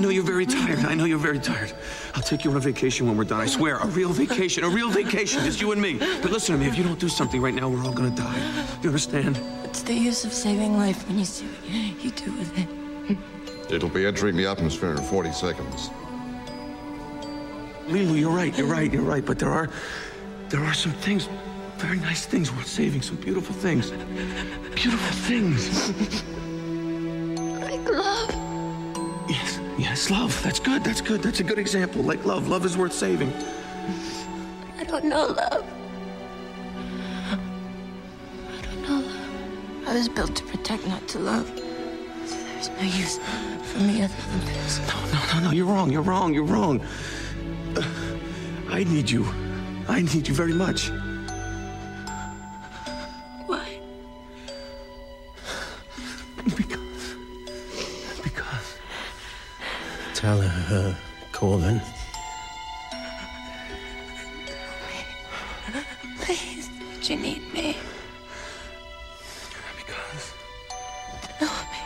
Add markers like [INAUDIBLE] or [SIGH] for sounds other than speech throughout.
know you're very tired. I know you're very tired. I'll take you on a vacation when we're done. I swear, a real vacation, a real vacation, just you and me. But listen to me, if you don't do something right now, we're all gonna die. You understand? What's the use of saving life when you see what you do with it? It'll be entering the atmosphere in 40 seconds. Leeloo, you're right, you're right, you're right. But there are, there are some things, very nice things worth saving. Some beautiful things, beautiful things. [LAUGHS] Like love. Yes, yes, love. That's good. That's good. That's a good example. Like love. Love is worth saving. I don't know love. I don't know love. I was built to protect, not to love. So there's no use for me other than this. No, no, no, no. You're wrong. You're wrong. You're wrong. Uh, I need you. I need you very much. Tell her, Korben. Please, don't you need me? Because. Know me.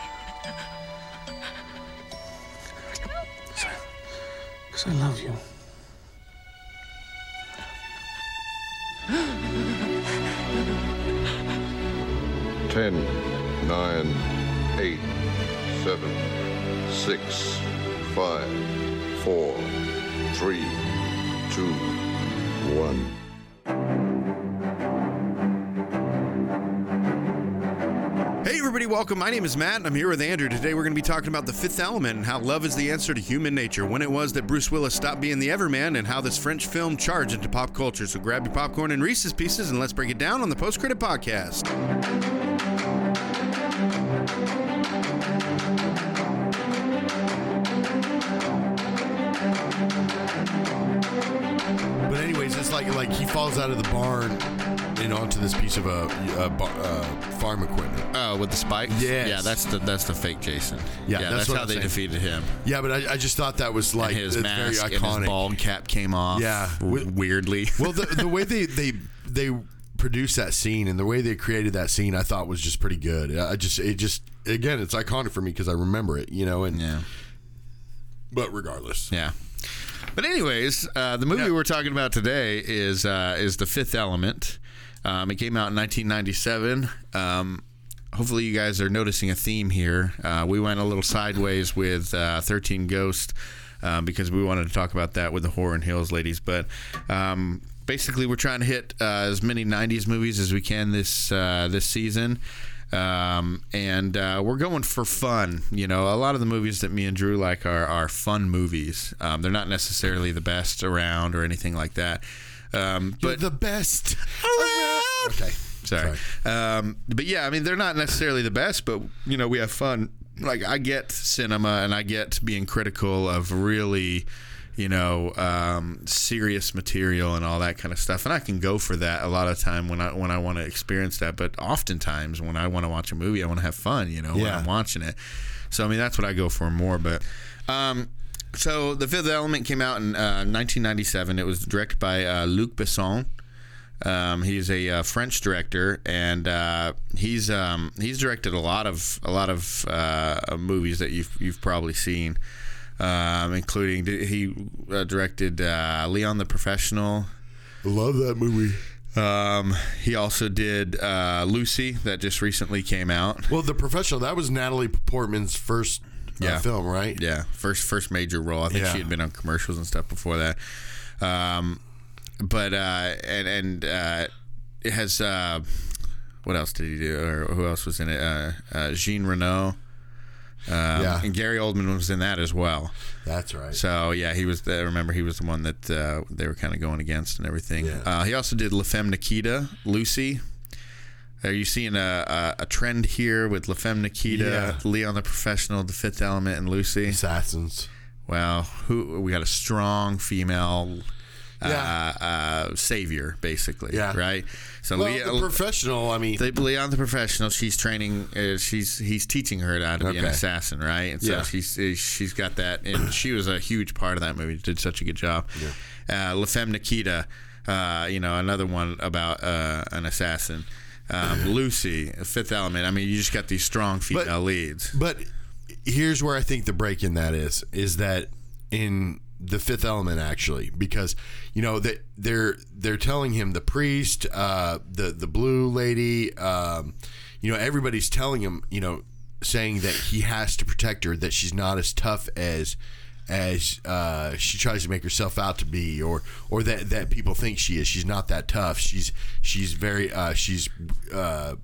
Because I love you. Ten, nine, eight, seven, six, five, four, three, two, one. Hey, everybody, welcome. My name is Matt, and I'm here with Andrew. Today, we're going to be talking about the fifth element and how love is the answer to human nature, when it was that Bruce Willis stopped being the Everyman, and how this French film charged into pop culture. So grab your popcorn and Reese's Pieces, and let's break it down on the Post Credit Podcast. He falls out of the barn and onto this piece of a, a, uh farm equipment. Oh, with the spikes? Yeah, Yeah, that's the that's the fake Jason. Yeah, that's, that's how I'm they saying. defeated him. Yeah, but I, I just thought that was like and his mask very and iconic. his bald cap came off. Yeah. w- weirdly. [LAUGHS] well, the [LAUGHS] the way they they they produced that scene and the way they created that scene, I thought was just pretty good. I just it just again, it's iconic for me because I remember it, you know. And yeah. but regardless, Yeah. But anyways, uh, the movie Yeah. we're talking about today is uh, is The Fifth Element. Um, it came out in 1997. Um, hopefully, you guys are noticing a theme here. Uh, we went a little sideways with uh, 13 Ghost um, because we wanted to talk about that with the Horror and Hills ladies. But um, basically, we're trying to hit uh, as many 90s movies as we can this uh, this season. Um, and uh, we're going for fun. You know, a lot of the movies that me and Drew like are, are fun movies. Um, they're not necessarily the best around or anything like that. Um, You're but the best around. Okay, Sorry. Um, but yeah, I mean, they're not necessarily the best, but you know, we have fun. Like I get cinema and I get being critical of really, you know, um, serious material and all that kind of stuff, and I can go for that a lot of time when I when I want to experience that. But oftentimes when I want to watch a movie, I want to have fun. You know, when I'm watching it. So I mean, that's what I go for more. But um, so the Fifth Element came out in uh, 1997. It was directed by uh, Luc Besson. Um, he's a uh, French director, and uh, he's um, he's directed a lot of a lot of uh, movies that you've you've probably seen, um, including he uh, directed uh, Leon the Professional. I love that movie. Um, he also did uh, Lucy that just recently came out. Well, the professional that was Natalie Portman's first uh, Yeah. film, right? Yeah, first first major role. I think Yeah. she had been on commercials and stuff before that. Um, but uh, and and uh, it has uh, what else did he do? Or who else was in it? Uh, uh, Jean Reno. Um, Yeah. and Gary Oldman was in that as well. That's right. So yeah, he was. The, remember, he was the one that uh, they were kind of going against and everything. Yeah. Uh, he also did La Femme Nikita, Lucy. Are you seeing a, a, a trend here with La Femme Nikita, Yeah. Leon the Professional, The Fifth Element, and Lucy? Assassins. Well, who we got a strong female Yeah. uh, uh, savior, basically. Yeah. Right. So Well, Lea- the professional. I mean, the Leon the professional, she's training. Uh, she's he's teaching her how to be an assassin, right? And so Yeah. she's uh, she's got that, and [CLEARS THROAT] she was a huge part of that movie. Did such a good job. Uh, La Femme Nikita, uh, you know, another one about uh, an assassin. Um, Lucy, Fifth Element. I mean, you just got these strong female leads. But here's where I think the break in that is is that in the fifth element actually because you know that they're they're telling him the priest uh the the blue lady um you know everybody's telling him you know saying that he has to protect her that she's not as tough as as uh, she tries to make herself out to be, or or that that people think she is. She's not that tough. She's she's very uh, she's uh,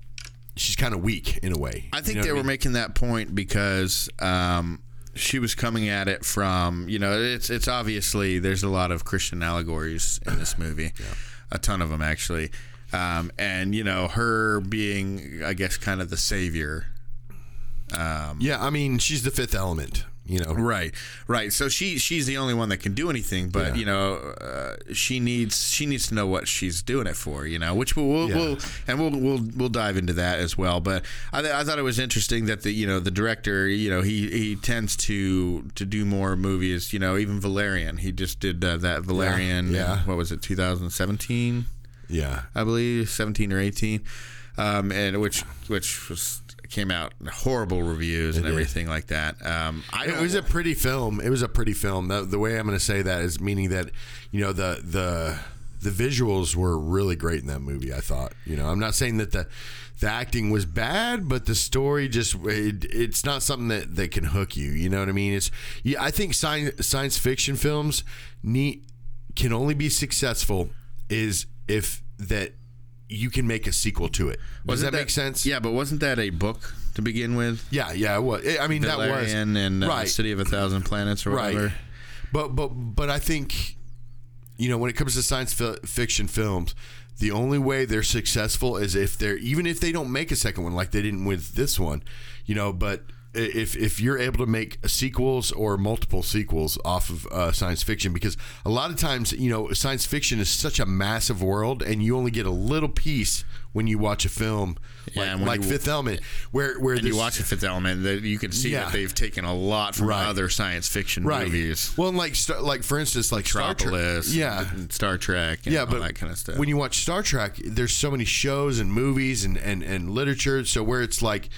she's kind of weak in a way. I think You know they what were making that point because um, she was coming at it from you know it's it's obviously there's a lot of Christian allegories in this movie, [SIGHS] a ton of them actually, um, and you know her being I guess kind of the savior. Yeah, I mean she's the fifth element. You know, Right, right. So she she's the only one that can do anything, but Yeah. you know uh, she needs she needs to know what she's doing it for. You know, which we'll, we'll, Yeah. we'll and we'll we'll we'll dive into that as well. But I, th- I thought it was interesting that the you know the director you know he he tends to to do more movies. You know, even Valerian. He just did uh, that Valerian. yeah. What was it? 2017. yeah, I believe 17 or 18, um, and which which was came out horrible reviews and did. everything like that. Um, I it was a pretty film. It was a pretty film. The, the way I'm going to say that is meaning that you know the the the visuals were really great in that movie. I thought. You know, I'm not saying that the the acting was bad, but the story just it, it's not something that that can hook you. You know what I mean? It's yeah. I think science science fiction films need can only be successful is if that you can make a sequel to it. Does Wasn't that, make sense? Yeah, but wasn't that a book to begin with? Yeah, yeah. It was. I mean, that was Valerian and uh, right. City of a Thousand Planets or whatever. Right. But but but I think you know when it comes to science fi- fiction films, the only way they're successful is if they're even if they don't make a second one like they didn't with this one, you know. But i- if if you're able to make sequels or multiple sequels off of uh, science fiction, because a lot of times you know science fiction is such a massive world, and you only get a little piece when you watch a film Yeah, like, like you- Fifth Element, where where And you watch the Fifth Element, that you can see Yeah. that they've taken a lot from Right. other science fiction right. movies. Well, and like Star- like for instance, like Star Trek, yeah, and Star Trek, and yeah, all but that kind of stuff. when you watch Star Trek, there's so many shows and movies and, and, and literature. So where it's like,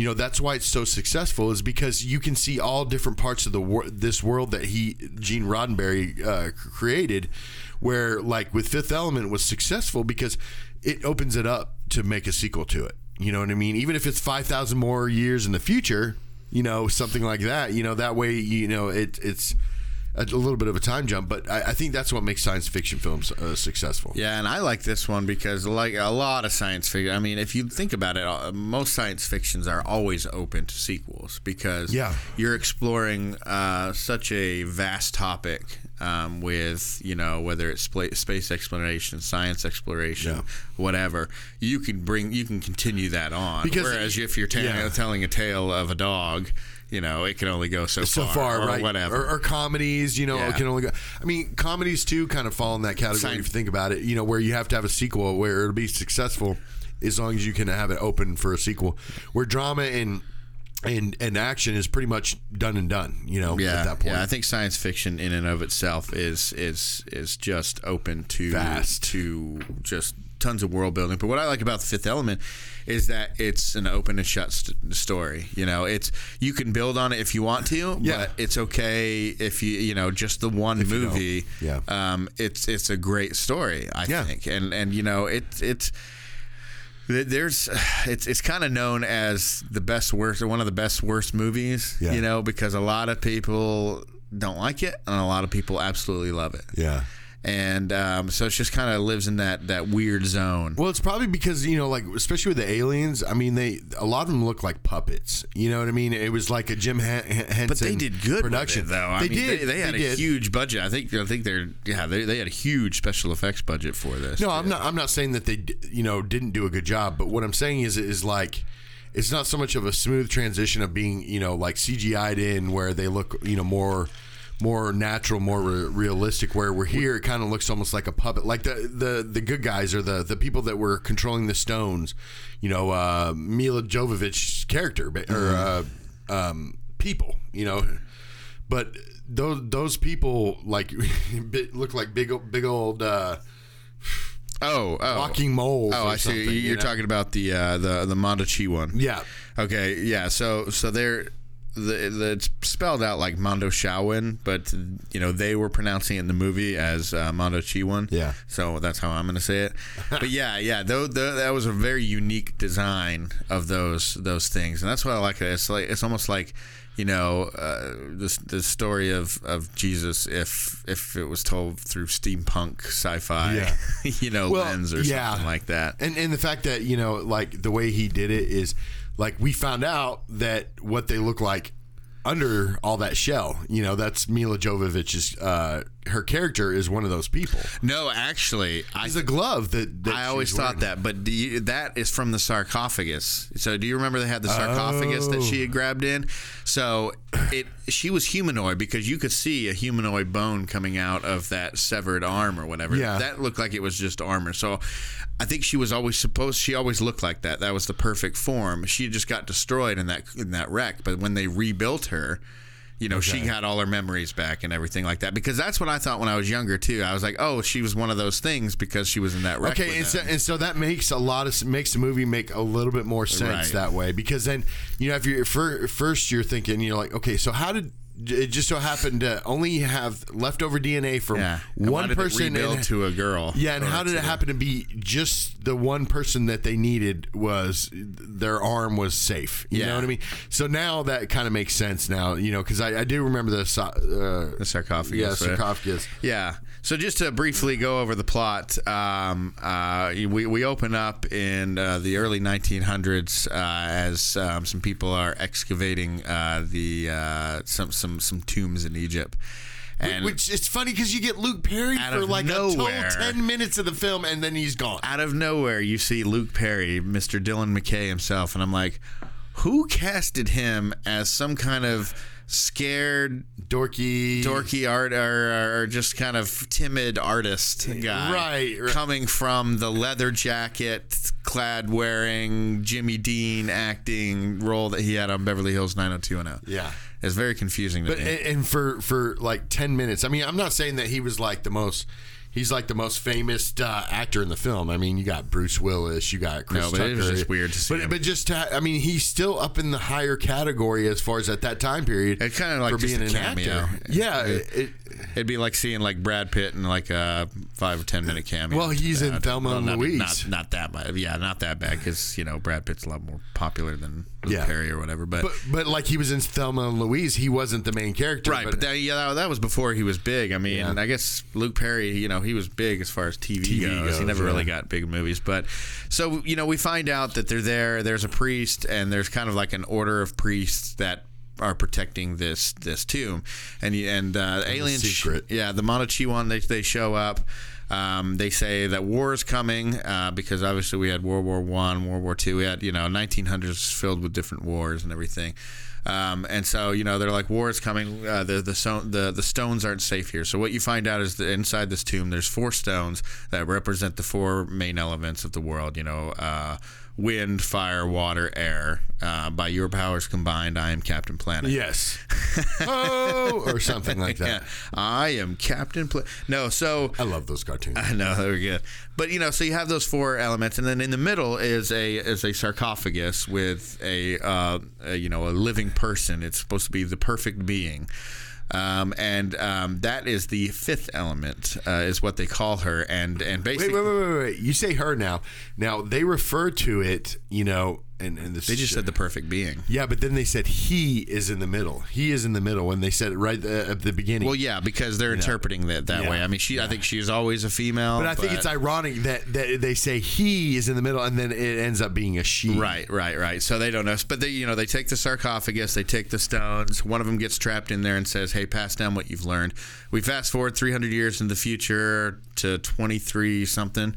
you know, that's why it's so successful is because you can see all different parts of the wor- this world that he Gene Roddenberry uh, created. Where like with Fifth Element was successful because it opens it up to make a sequel to it. You know what I mean? Even if it's five thousand more years in the future, you know, something like that. You know, that way, you know, it, it's a little bit of a time jump, but I, I think that's what makes science fiction films uh, successful. Yeah, and I like this one because, like a lot of science fiction, I mean, if you think about it, uh, most science fictions are always open to sequels because Yeah. you're exploring uh, such a vast topic um, with, you know, whether it's spa- space exploration, science exploration, Yeah. whatever. You can bring, you can continue that on. Because- Whereas if you're ta- yeah. telling a tale of a dog, you know, it can only go so, so far, far, or right? Whatever. Or, or comedies, you know, Yeah. it can only go. I mean, comedies too kind of fall in that category Science- if you think about it. You know, where you have to have a sequel where it'll be successful as long as you can have it open for a sequel. Where drama and and and action is pretty much done and done. You know, yeah, at that point. yeah. I think science fiction in and of itself is is is just open to Vast. to just tons of world building. But what I like about the Fifth Element is that it's an open and shut st- story. You know, it's you can build on it if you want to, Yeah. but it's okay if you you know just the one don't. movie. Yeah. um, it's it's a great story. I Yeah. think, and and you know it it's. th- There's, [SIGHS] it's it's kind of known as the best worst, or one of the best worst movies. Yeah. You know, because a lot of people don't like it, and a lot of people absolutely love it. yeah. And um, so it just kind of lives in that that weird zone. Well, it's probably because you know, like especially with the aliens. I mean, they a lot of them look like puppets. You know what I mean? It was like a Jim Hen- Henson But they did good production, it, though. I they mean, did. They, they had a did. huge budget. I think. I think they're. Yeah, they, they had a huge special effects budget for this. No, I'm not. I'm not saying that they, you know, didn't do a good job. But what I'm saying is, is like, it's not so much of a smooth transition of being, you know, like CGI'd in where they look, you know, more, more natural, more re- realistic. Where we're here, it kind of looks almost like a puppet. Like the the the good guys or the the people that were controlling the stones. You know, uh, Milla Jovovich's character or uh, um, people. You know, but those those people like [LAUGHS] look like big big old. Uh, Oh, oh, walking moles. Oh, I see. You're you know? talking about the uh, the the Mondachi one. Yeah, Okay. Yeah. So so they're the, the it's spelled out like Mondo Shaolin, but you know they were pronouncing it in the movie as uh, Mondo Chiwon. Yeah. So that's how I'm going to say it. but yeah, [LAUGHS] yeah, though that was a very unique design of those those things, and that's what I like. It's like it's almost like you know uh, the the story of, of Jesus if if it was told through steampunk sci-fi, Yeah. [LAUGHS] you know, lens or something like that. And and the fact that you know, like the way he did it is, like we found out that what they look like under all that shell. You know, that's Milla Jovovich's. Uh, her character is one of those people. No, actually, I He's a glove that, that I always thought wearing. that, but do you, that is from the sarcophagus. So do you remember they had the sarcophagus that she had oh. grabbed in? So it she was humanoid because you could see a humanoid bone coming out of that severed arm or whatever. Yeah. That looked like it was just armor. So I think she was always supposed she always looked like that. That was the perfect form. She just got destroyed in that in that wreck, but when they rebuilt her, you know, she got all her memories back and everything like that. Because that's what I thought when I was younger too. I was like, oh, she was one of those things because she was in that wreck. Okay, and so, and so that makes a lot of makes the movie make a little bit more sense Right. that way because then you know if you're fir- first you're thinking you know like okay so how did it just so happened to only have leftover DNA from Yeah. One person and- to a girl. Yeah, and how did it happen to be just the one person that they needed was their arm was safe? You Yeah. know what I mean? So now that kind of makes sense now, you know, because I, I do remember the uh, The sarcophagus. yeah right? sarcophagus. Yeah. So just to briefly go over the plot, um, uh, we we open up in uh, the early 1900s uh, as um, some people are excavating uh, the uh, some some some tombs in Egypt. And Which it's funny because you get Luke Perry for like nowhere. a total ten minutes of the film, and then he's gone. out of nowhere, you see Luke Perry, Mr. Dylan McKay himself, and I'm like, who casted him as some kind of scared Dorky, dorky art or, or just kind of timid artist guy. Right, right. Coming from the leather jacket, clad wearing Jimmy Dean acting role that he had on Beverly Hills 90210. Yeah. It's very confusing to But me. and, for for like ten minutes, I mean, I'm not saying that he was like the most. He's like the most famous uh, actor in the film. I mean, you got Bruce Willis, you got Chris No, but Tucker. it was just weird to see But him. but just to, I mean, he's still up in the higher category as far as at that time period. It's kinda like for being a an cameo. actor. Yeah. It- it- It'd be like seeing like Brad Pitt in like a five or ten minute cameo. Well, he's in Uh, Thelma and not, Louise. Not, not that bad. Yeah, not that bad because you know Brad Pitt's a lot more popular than Luke Yeah. Perry or whatever. But, but but like he was in Thelma and Louise, he wasn't the main character. Right, but, that, yeah, that, was before he was big. I mean, Yeah. I guess Luke Perry, you know, he was big as far as TV, TV goes. goes, He never really got big movies, but so you know, we find out that they're there. There's a priest, and there's kind of like an order of priests that are protecting this this tomb, and and uh, aliens. secret. yeah, the Monochiwan they they show up. Um, they say that war is coming uh, because obviously we had World War One, World War Two. We had you know 1900s filled with different wars and everything. Um, and so you know they're like war is coming. Uh, the the, so, the the stones aren't safe here. So what you find out is that inside this tomb there's four stones that represent the four main elements of the world. You know. Uh, Wind, fire, water, air. Uh, by your powers combined, I am Captain Planet. yes, [LAUGHS] oh, or something like that. Yeah, I am Captain Planet. No, so I love those cartoons. I know they were good, but you know, so you have those four elements, and then in the middle is a is a sarcophagus with a, uh, a you know a living person. It's supposed to be the perfect being. Um, and um, that is the fifth element, uh, is what they call her, and and basically, Wait, wait, wait, wait, wait. You say her now. Now they refer to it, you know, and, and this they just said the perfect being. Yeah, but then they said he is in the middle. He is in the middle when they said it right uh, at the beginning. Well, yeah, because they're interpreting that that Yeah. way. I mean, she, I think she is always a female, but I think it's ironic that, that they say he is in the middle and then it ends up being a she. Right, right, right. So they don't know, but they, you know, they take the sarcophagus, they take the stones. One of them gets trapped in there and says, "Hey, pass down what you've learned." We fast forward 300 years in the future to 23 something,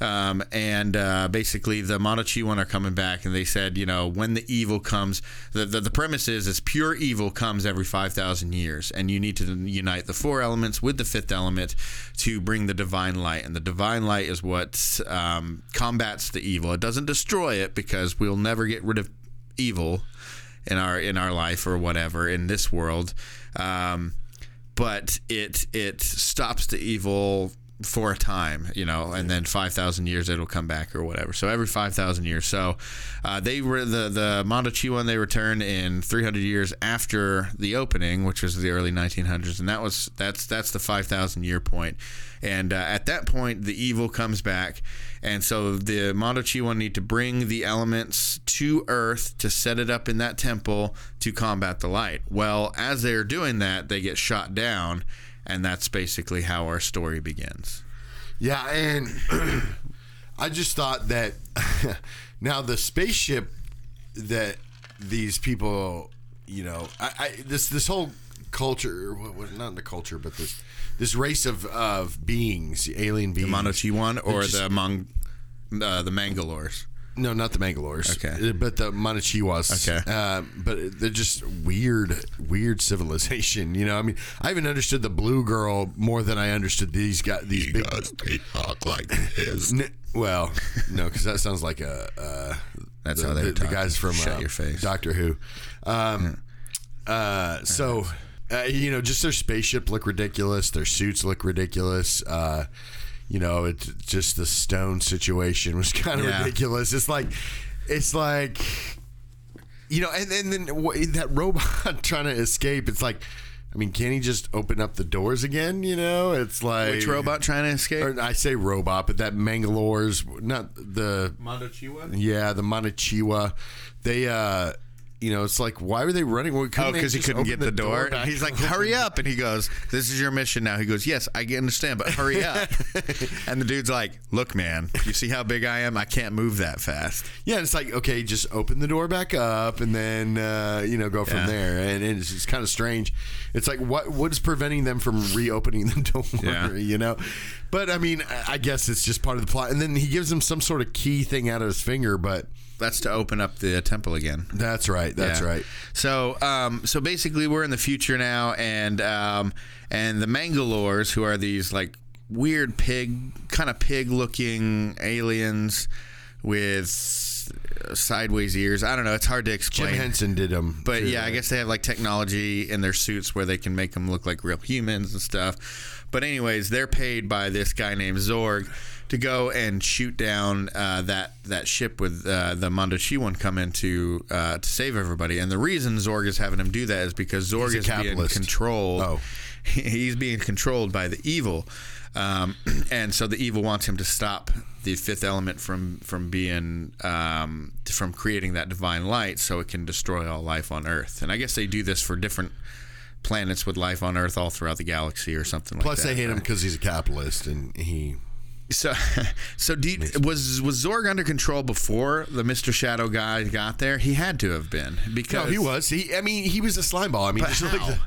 um, and uh, basically the Monochiwan are coming back, and they said, you know, when the evil comes, the the, the premise is is pure evil comes every 5,000 years, and you need to unite the four elements with the fifth element to bring the divine light, and the divine light is what um, combats the evil. It doesn't destroy it because we'll never get rid of evil in our in our life or whatever in this world. Um, but it it stops the evil for a time, you know, and then five thousand years it'll come back or whatever. So every five thousand years. So uh, they were the the Mondochiwan they returned in three hundred years after the opening, which was the early nineteen hundreds, and that was that's that's the five thousand year point. And uh, at that point, the evil comes back, and so the Mondochiwan need to bring the elements to Earth to set it up in that temple to combat the light. Well, as they're doing that, they get shot down and that's basically how our story begins. Yeah, and [CLEARS THROAT] I just thought that [LAUGHS] now the spaceship that these people, you know, I, I this this whole culture, not the culture, but this this race of of beings, alien beings, the Mondochiwan or just- the Mong, uh, the Mangalores. No, not the Mangalores. Okay. Uh, but the Monochiwas. Okay. Uh, but they're just weird, weird civilization. You know, I mean, I even understood the blue girl more than I understood these guys. These big. they talk like this. N- well, no, because that sounds like a. Uh, That's the, how they the, were the guys from Shut uh, your face. Doctor Who. Um, uh, so, uh, you know, just their spaceship look ridiculous. Their suits look ridiculous. Uh, you know, it's just the stone situation was [LAUGHS] kind of Yeah. ridiculous. It's like, it's like, you know, and, and then that [LAUGHS] robot trying to escape. It's like, I mean, can he just open up the doors again? You know, it's like Which robot trying to escape? or I say robot, but that Mangalores, not the Mondochiwan. yeah, the Monochiwa. They, uh, you know, it's like why were they running? Well, Oh, couldn't because he couldn't get the, door. back He's like, "Hurry up!" And he goes, "This is your mission now." He goes, "Yes, I understand, but hurry [LAUGHS] up." and the dude's like, "Look, man, you see how big I am? I can't move that fast." Yeah, and it's like okay, just open the door back up, and then uh, you know go from Yeah. there. And it's, it's kind of strange. It's like what what is preventing them from reopening the [LAUGHS] door? Yeah. You know, but I mean, I- I guess it's just part of the plot. And then he gives him some sort of key thing out of his finger, but That's to open up the temple again. that's right. That's Yeah. right. So, um, so basically, we're in the future now, and um, and the Mangalores, who are these like weird pig, kind of pig-looking aliens with sideways ears. I don't know. It's hard to explain. Jim. Henson did them, But too, yeah, I guess they have like technology in their suits where they can make them look like real humans and stuff. But anyways, they're paid by this guy named Zorg to go and shoot down uh, that that ship with uh, the Mondochiwan come in to uh, to save everybody. And the reason Zorg is having him do that is because Zorg is being capitalist. controlled. Oh. [LAUGHS] He's being controlled by the evil, um, [CLEARS THROAT] and so the evil wants him to stop the fifth element from from being um, from creating that divine light, so it can destroy all life on Earth. And I guess they do this for different planets with life on Earth all throughout the galaxy, or something like Plus, they hate him because he's a capitalist, and he So, [LAUGHS] so you, was was Zorg under control before the Mister Shadow guy got there? He had to have been because No, he was. He, I mean, he was a slime ball. I mean, how? like the,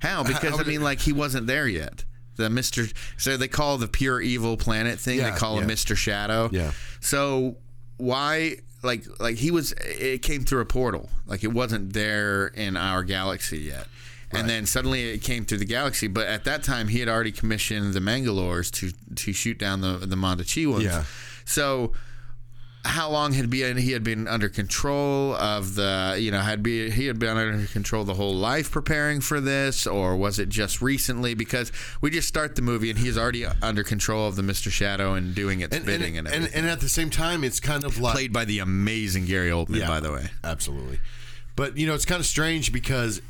how? Because how I mean, it- like he wasn't there yet. The Mister, so they call the pure evil planet thing. Yeah, they call yeah. him Mister Shadow. Yeah. So why? Like, like he was. It came through a portal. Like it wasn't there in our galaxy yet. And then suddenly it came through the galaxy, but at that time he had already commissioned the Mangalores to to shoot down the the Mondochiwans. Yeah. So how long had been he had been under control of the you know had be he had been under control the whole life preparing for this or was it just recently because we just start the movie and he's already under control of the Mr. Shadow and doing its and, bidding and, and, and, and at the same time, it's kind of like played by the amazing Gary Oldman by the way absolutely. But you know, it's kind of strange because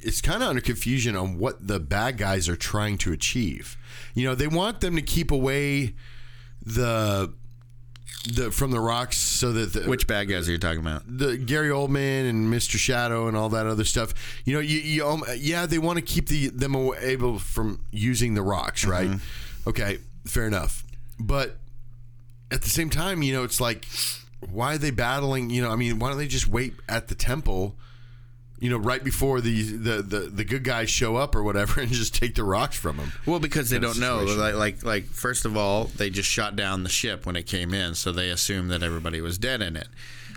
it's kind of under confusion on what the bad guys are trying to achieve. You know, they want them to keep away the the from the rocks so that the, which bad guys are you talking about the Gary Oldman and Mr. Shadow and all that other stuff. You know, you, you um, yeah, they want to keep the them able from using the rocks, right? Okay, fair enough. But at the same time, you know, it's like why are they battling? You know, I mean, why don't they just wait at the temple? You know, right before the the the, the good guys show up or whatever, [LAUGHS] and just take the rocks from them. Well, because they don't know. Like, like, like, first of all, they just shot down the ship when it came in, so they assumed that everybody was dead in it.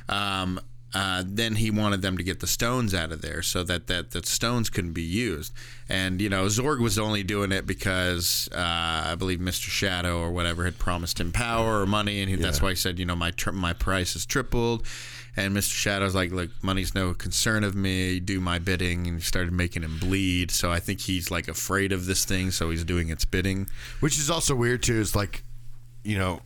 Um, uh, then he wanted them to get the stones out of there so that, that the stones couldn't be used. And, you know, Zorg was only doing it because uh, I believe Mr. Shadow or whatever had promised him power or money. And he, that's why he said, you know, my, tri- my price is tripled. And Mr. Shadow's like, look, money's no concern of me. Do my bidding. And he started making him bleed. So I think he's like afraid of this thing. So he's doing its bidding. Which is also weird too. Is like, you know,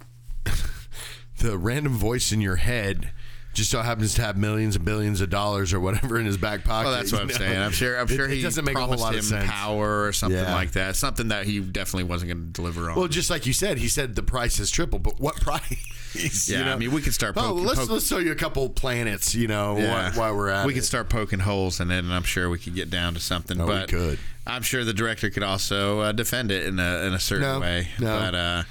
[LAUGHS] the random voice in your head just so happens to have millions and billions of dollars or whatever in his back pocket. Well, that's what I'm know? saying. I'm sure. I'm sure it he doesn't make a whole lot him of sense. power or something Yeah. like that. Something that he definitely wasn't going to deliver on. Well, just like you said, he said the price has tripled, but what [LAUGHS] price? Yeah, You know? I mean, we could start Oh, let's poke- let's show you a couple planets. You know, Yeah. while, while we're at it. we it. could start poking holes in it, and I'm sure we could get down to something. Oh, we but could. I'm sure the director could also uh, defend it in a in a certain No, way. no. But uh,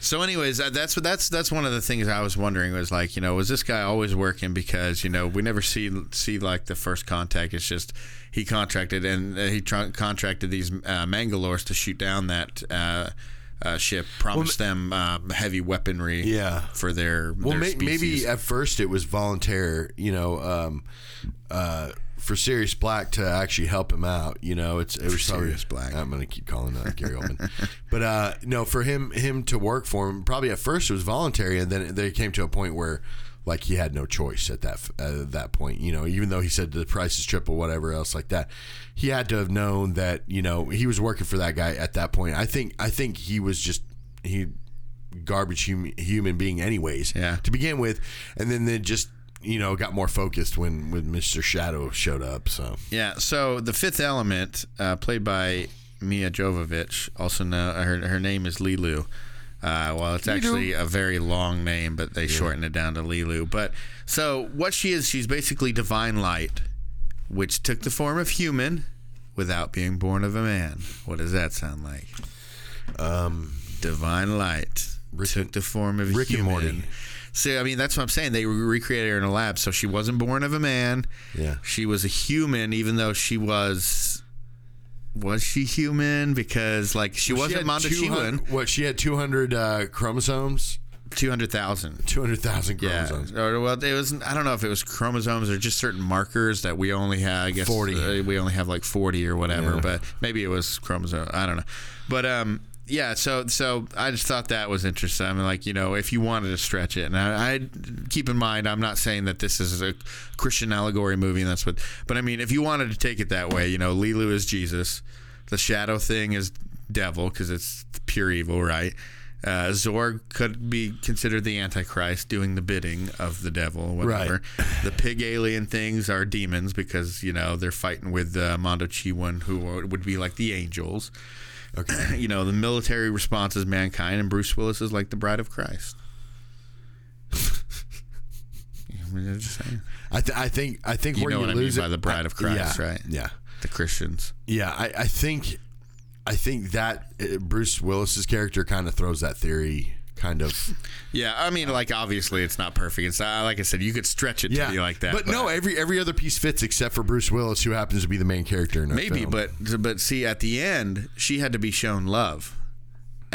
so, anyways, uh, that's that's that's one of the things I was wondering was like, you know, was this guy always working? Because you know, we never see see like the first contact. It's just he contracted and uh, he tr- contracted these uh, Mangalores to shoot down that. Uh, uh, ship promised them uh, heavy weaponry Yeah. for their, Well, their may, maybe at first it was volunteer, you know, um, uh, for Sirius Black to actually help him out. You know, it's it was probably- Sirius Black. I'm going to keep calling that Gary Oldman, [LAUGHS] but uh, no, for him him to work for him, probably at first it was voluntary, and then they came to a point where. Like he had no choice at that at that point, you know. Even though he said the price is triple, whatever else like that, he had to have known that you know he was working for that guy at that point. I think I think he was just he garbage human, human being anyways Yeah. to begin with and then they just you know got more focused when when mr shadow showed up so Yeah. So the fifth element, uh, played by Mia Jovovich, also know her her name is Leeloo. Uh, well, it's actually a very long name, but they shorten it down to Leeloo. But so what she is, she's basically divine light, which took the form of human without being born of a man. What does that sound like? um Divine light took the form of Rick and human. Morty. See, I mean, that's what I'm saying. They recreated her in a lab, so she wasn't born of a man. Yeah. She was a human, even though she was. Was she human? Because like she Well, wasn't had 200 Mondoshiwan. what she had 200 uh, chromosomes Two hundred thousand. 200,000 Yeah. chromosomes Or well, it was. I don't know if it was chromosomes or just certain markers that we only have. I guess 40. uh, we only have like forty or whatever. Yeah. But maybe it was chromosome. I don't know. But um, yeah. So so I just thought that was interesting. I mean, like you know, if you wanted to stretch it, and I, I keep in mind, I'm not saying that this is a Christian allegory movie, and that's what. But I mean, if you wanted to take it that way, you know, Leeloo is Jesus, the shadow thing is devil because it's pure evil, right? Uh, Zorg could be considered the Antichrist, doing the bidding of the devil, whatever. The pig alien things are demons because you know they're fighting with uh, Mondo Chiwan, who would be like the angels. Okay [CLEARS THROAT] You know, the military response is mankind, and Bruce Willis is like the bride of Christ. [LAUGHS] I mean, I'm just saying. I, th- I think I think You where know you what I mean lose by the bride of Christ, yeah, right? yeah The Christians. yeah I, I think I think that uh, Bruce Willis's character kind of throws that theory kind of Yeah, I mean, like obviously it's not perfect. It's not, like I said, you could stretch it yeah to be like that. but, no every every other piece fits except for Bruce Willis who happens to be the main character in Maybe, film. but but see, at the end, she had to be shown love,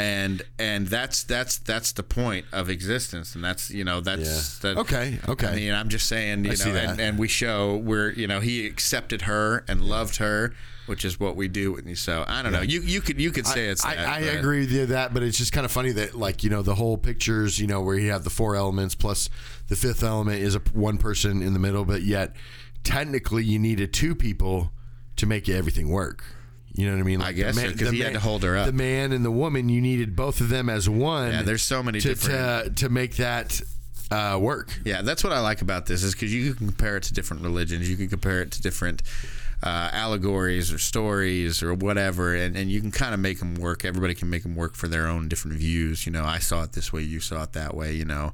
and and that's that's that's the point of existence, and that's you know that's Yeah. that, Okay, okay. I mean, I'm just saying, you know, see that. and, and we show where you know he accepted her and loved her, which is what we do. with you. So I don't know. You you could you could say it's I, that, I but- agree with you that, but it's just kind of funny that like you know the whole pictures you know where you have the four elements plus the fifth element is a one person in the middle, but yet technically you needed two people to make everything work. You know what I mean? I guess the so, he had to hold her up. The man and the woman, you needed both of them as one. Yeah, there's so many to different- to, to make that uh, work. Yeah, that's what I like about this is because you can compare it to different religions. You can compare it to different uh, allegories or stories or whatever, and, and you can kind of make them work. Everybody can make them work for their own different views. You know, I saw it this way, you saw it that way. You know,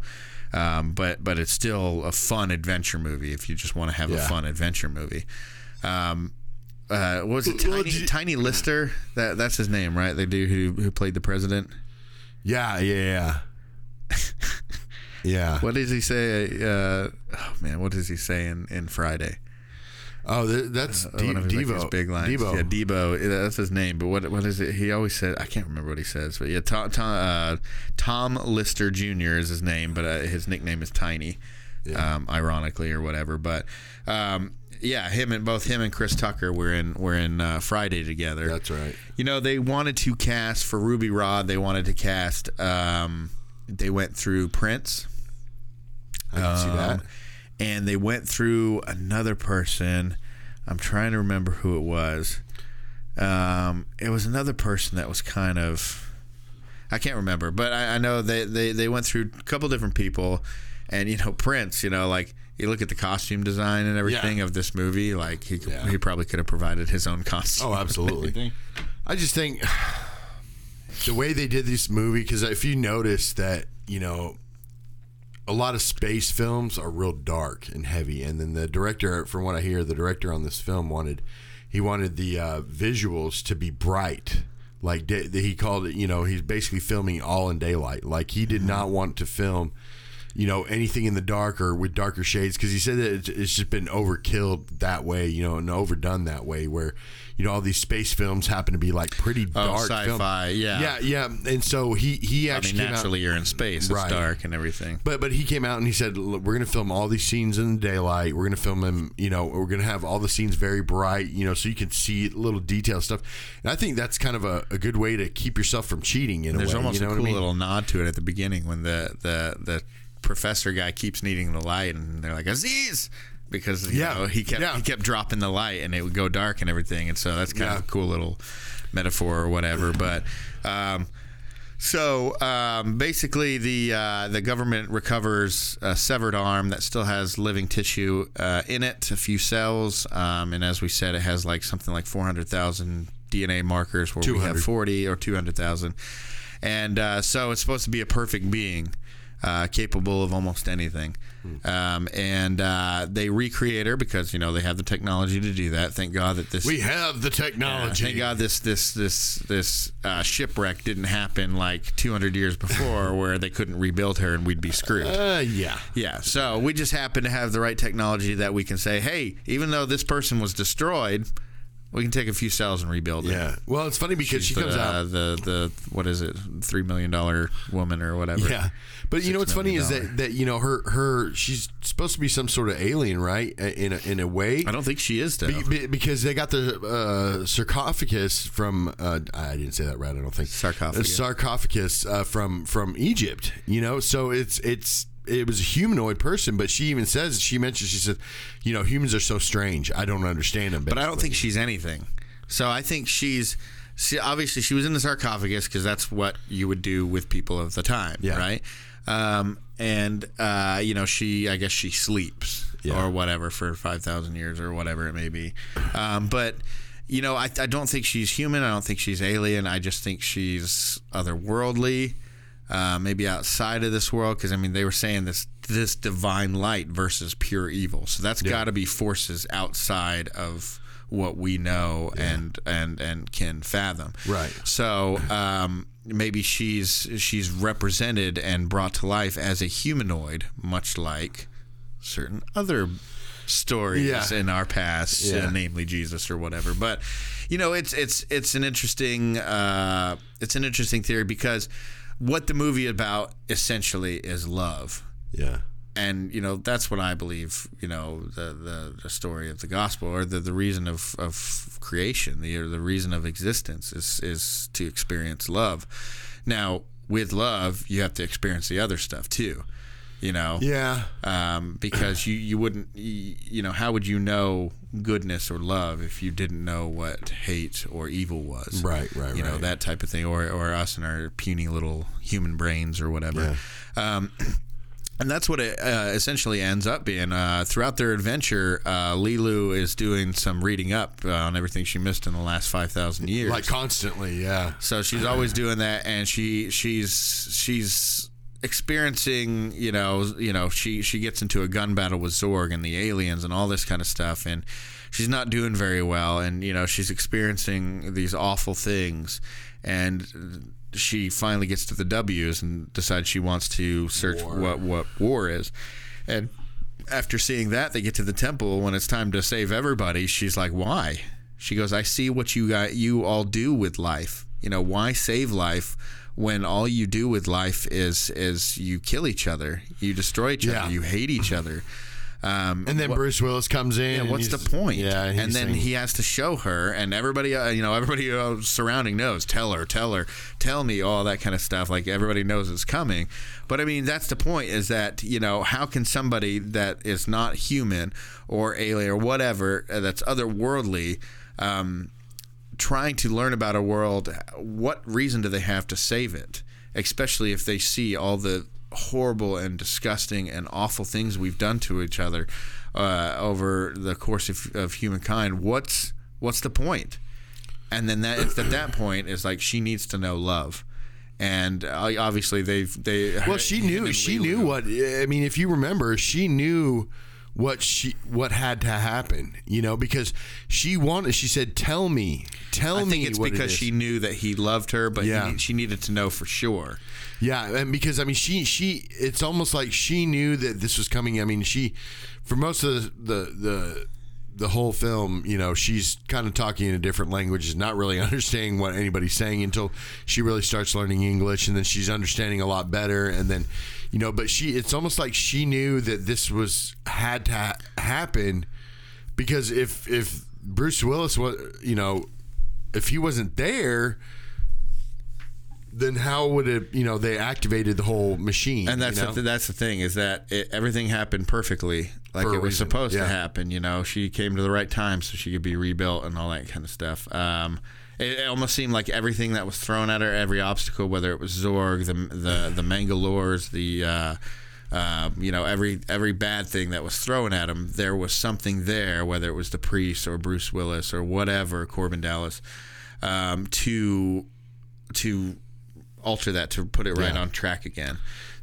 um, but but it's still a fun adventure movie if you just want to have a fun adventure movie. Um, uh, what was it Well, Tiny, you- Tiny Lister? That that's his name, right? The dude who who played the president. Yeah, yeah, yeah. [LAUGHS] yeah. What does he say? Uh, oh man, what does he say in, in Friday? Oh, th- that's Uh, D- one of his, like, Devo. his big lines. Devo. Yeah, Deebo. yeah, That's his name. But what what is it? He always said. I can't remember what he says. But yeah, Tom Tom, uh, Tom Lister Jr. is his name, but uh, his nickname is Tiny. um, ironically or whatever. But um, yeah, him and both him and Chris Tucker were in were in uh, Friday together. That's right. You know, they wanted to cast for Ruby Rod. They wanted to cast. Um, they went through Prince. I can see that. Um, and they went through another person. I'm trying to remember who it was. Um, it was another person that was kind of. I can't remember, but I, I know they, they, they went through a couple different people. And, you know, Prince, you know, like you look at the costume design and everything Yeah. of this movie, like he, Yeah. he probably could have provided his own costume. Oh, absolutely. [LAUGHS] I just think the way they did this movie, because if you notice that, you know, a lot of space films are real dark and heavy, and then the director, from what I hear, the director on this film wanted he wanted the uh, visuals to be bright. Like da- he called it, you know, he's basically filming all in daylight. Like he did not want to film, you know, anything in the dark or with darker shades because he said that it's, it's just been overkilled that way, you know, and overdone that way. Where, you know, all these space films happen to be like pretty oh, dark. Oh, sci-fi, yeah. yeah, yeah. And so he he I mean, actually out- naturally, you're in space. It's Right. dark and everything. but but he came out and he said, Look, "We're going to film all these scenes in the daylight. We're going to film them. You know, we're going to have all the scenes very bright. You know, so you can see little detail stuff. And I think that's kind of a, a good way to keep yourself from cheating. In There's a way, almost you know a cool I mean? little nod to it at the beginning when the the the professor guy keeps needing the light, and they're like Aziz. Because you Yeah. know, he kept Yeah. he kept dropping the light and it would go dark and everything, and so that's kind Yeah. of a cool little metaphor or whatever. [LAUGHS] But um, so um, basically, the uh, the government recovers a severed arm that still has living tissue uh, in it, a few cells, um, and as we said, it has like something like four hundred thousand DNA markers, where we have forty or two hundred thousand, and uh, so it's supposed to be a perfect being. Uh, capable of almost anything, um, and uh, they recreate her because you know they have the technology to do that. Thank God that this We have the technology. thank God this this this this uh, shipwreck didn't happen like 200 years before, [LAUGHS] where they couldn't rebuild her and we'd be screwed. Uh, yeah. yeah, so we just happen to have the right technology that we can say, hey, even though this person was destroyed, we can take a few cells and rebuild her. Yeah. Well, it's funny because she the, comes uh, out. the the what is it, three million dollar woman or whatever. Yeah. But you know what's funny is that, that you know her her she's supposed to be some sort of alien, right? In a, in a way. I don't think she is though. Be- be- because they got the uh, sarcophagus from uh, I didn't say that right. I don't think Sarcophagus. The sarcophagus uh, from from Egypt. You know, so it's it's it was a humanoid person, but she even says she mentions she said, you know, humans are so strange. I don't understand them. but I don't think she's anything. So I think she's. See, obviously, she was in the sarcophagus because that's what you would do with people of the time, Yeah. right? Um, and uh, you know, she, I guess, she sleeps Yeah. or whatever for five thousand years or whatever it may be. Um, but you know, I, I don't think she's human. I don't think she's alien. I just think she's otherworldly. Uh, maybe outside of this world, because I mean, they were saying this this divine light versus pure evil. So that's got to be forces outside of what we know and and and can fathom. Right. So um, maybe she's she's represented and brought to life as a humanoid, much like certain other stories Yeah. in our past, Yeah. uh, namely Jesus or whatever. But you know, it's it's it's an interesting uh, it's an interesting theory because what the movie about essentially is love Yeah. and you know that's what I believe. You know the the, the story of the gospel or the, the reason of, of creation, the the reason of existence is is to experience love. Now with love, you have to experience the other stuff too. You know, Yeah. um, because you you wouldn't you, you know how would you know goodness or love if you didn't know what hate or evil was Right, right, you know that type of thing or or us and our puny little human brains or whatever um, [CLEARS THROAT] and that's what it uh, essentially ends up being. Uh, throughout their adventure, uh, Leeloo is doing some reading up uh, on everything she missed in the last five thousand years. Like constantly. Yeah. So she's always doing that, and she she's she's experiencing you know you know she she gets into a gun battle with Zorg and the aliens and all this kind of stuff, and she's not doing very well, and you know she's experiencing these awful things, and she finally gets to the W's and decides she wants to search what what war is, and after seeing that, they get to the temple when it's time to save everybody. She's like, "Why?" She goes, "I see what you got, you all do with life. You know, why save life when all you do with life is is you kill each other, you destroy each Yeah. other, you hate each other. Um, And then what- Bruce Willis comes in. yeah, and what's the point? Yeah, and then he has to show her, and everybody, uh, you know, everybody uh, surrounding knows. Tell her, tell her, tell me all that kind of stuff. Like everybody knows it's coming. But I mean, that's the point. Is that you know, how can somebody that is not human or alien or whatever uh, that's otherworldly, um, trying to learn about a world, what reason do they have to save it? Especially if they see all the horrible and disgusting and awful things we've done to each other uh, over the course of, of humankind. What's what's the point? And then that at that point is like she needs to know love. And uh, obviously they've they Well, she knew. [LAUGHS] She knew what. I mean, if you remember, she knew what she what had to happen. You know, because she wanted. She said, "Tell me, tell me." I me." think it's what it because is." she knew that he loved her, but Yeah. need- she needed to know for sure. Yeah, and because I mean, she she it's almost like she knew that this was coming. I mean, she for most of the the the, the whole film, you know, she's kind of talking in a different language, is not really [LAUGHS] understanding what anybody's saying until she really starts learning English, and then she's understanding a lot better, and then you know, but she it's almost like she knew that this was had to ha- happen because if if Bruce Willis was, you know, if he wasn't there then how would it you know they activated the whole machine And that's you know? the, that's the thing is that it, everything happened perfectly like it was reason, supposed yeah. to happen. You know, she came to the right time so she could be rebuilt and all that kind of stuff. Um, it, it almost seemed like everything that was thrown at her, every obstacle, whether it was Zorg, the the the Mangalores, the uh, uh, you know every every bad thing that was thrown at him, there was something there, whether it was the priest or Bruce Willis or whatever, Korben Dallas, um, to to alter that to put it right Yeah. on track again.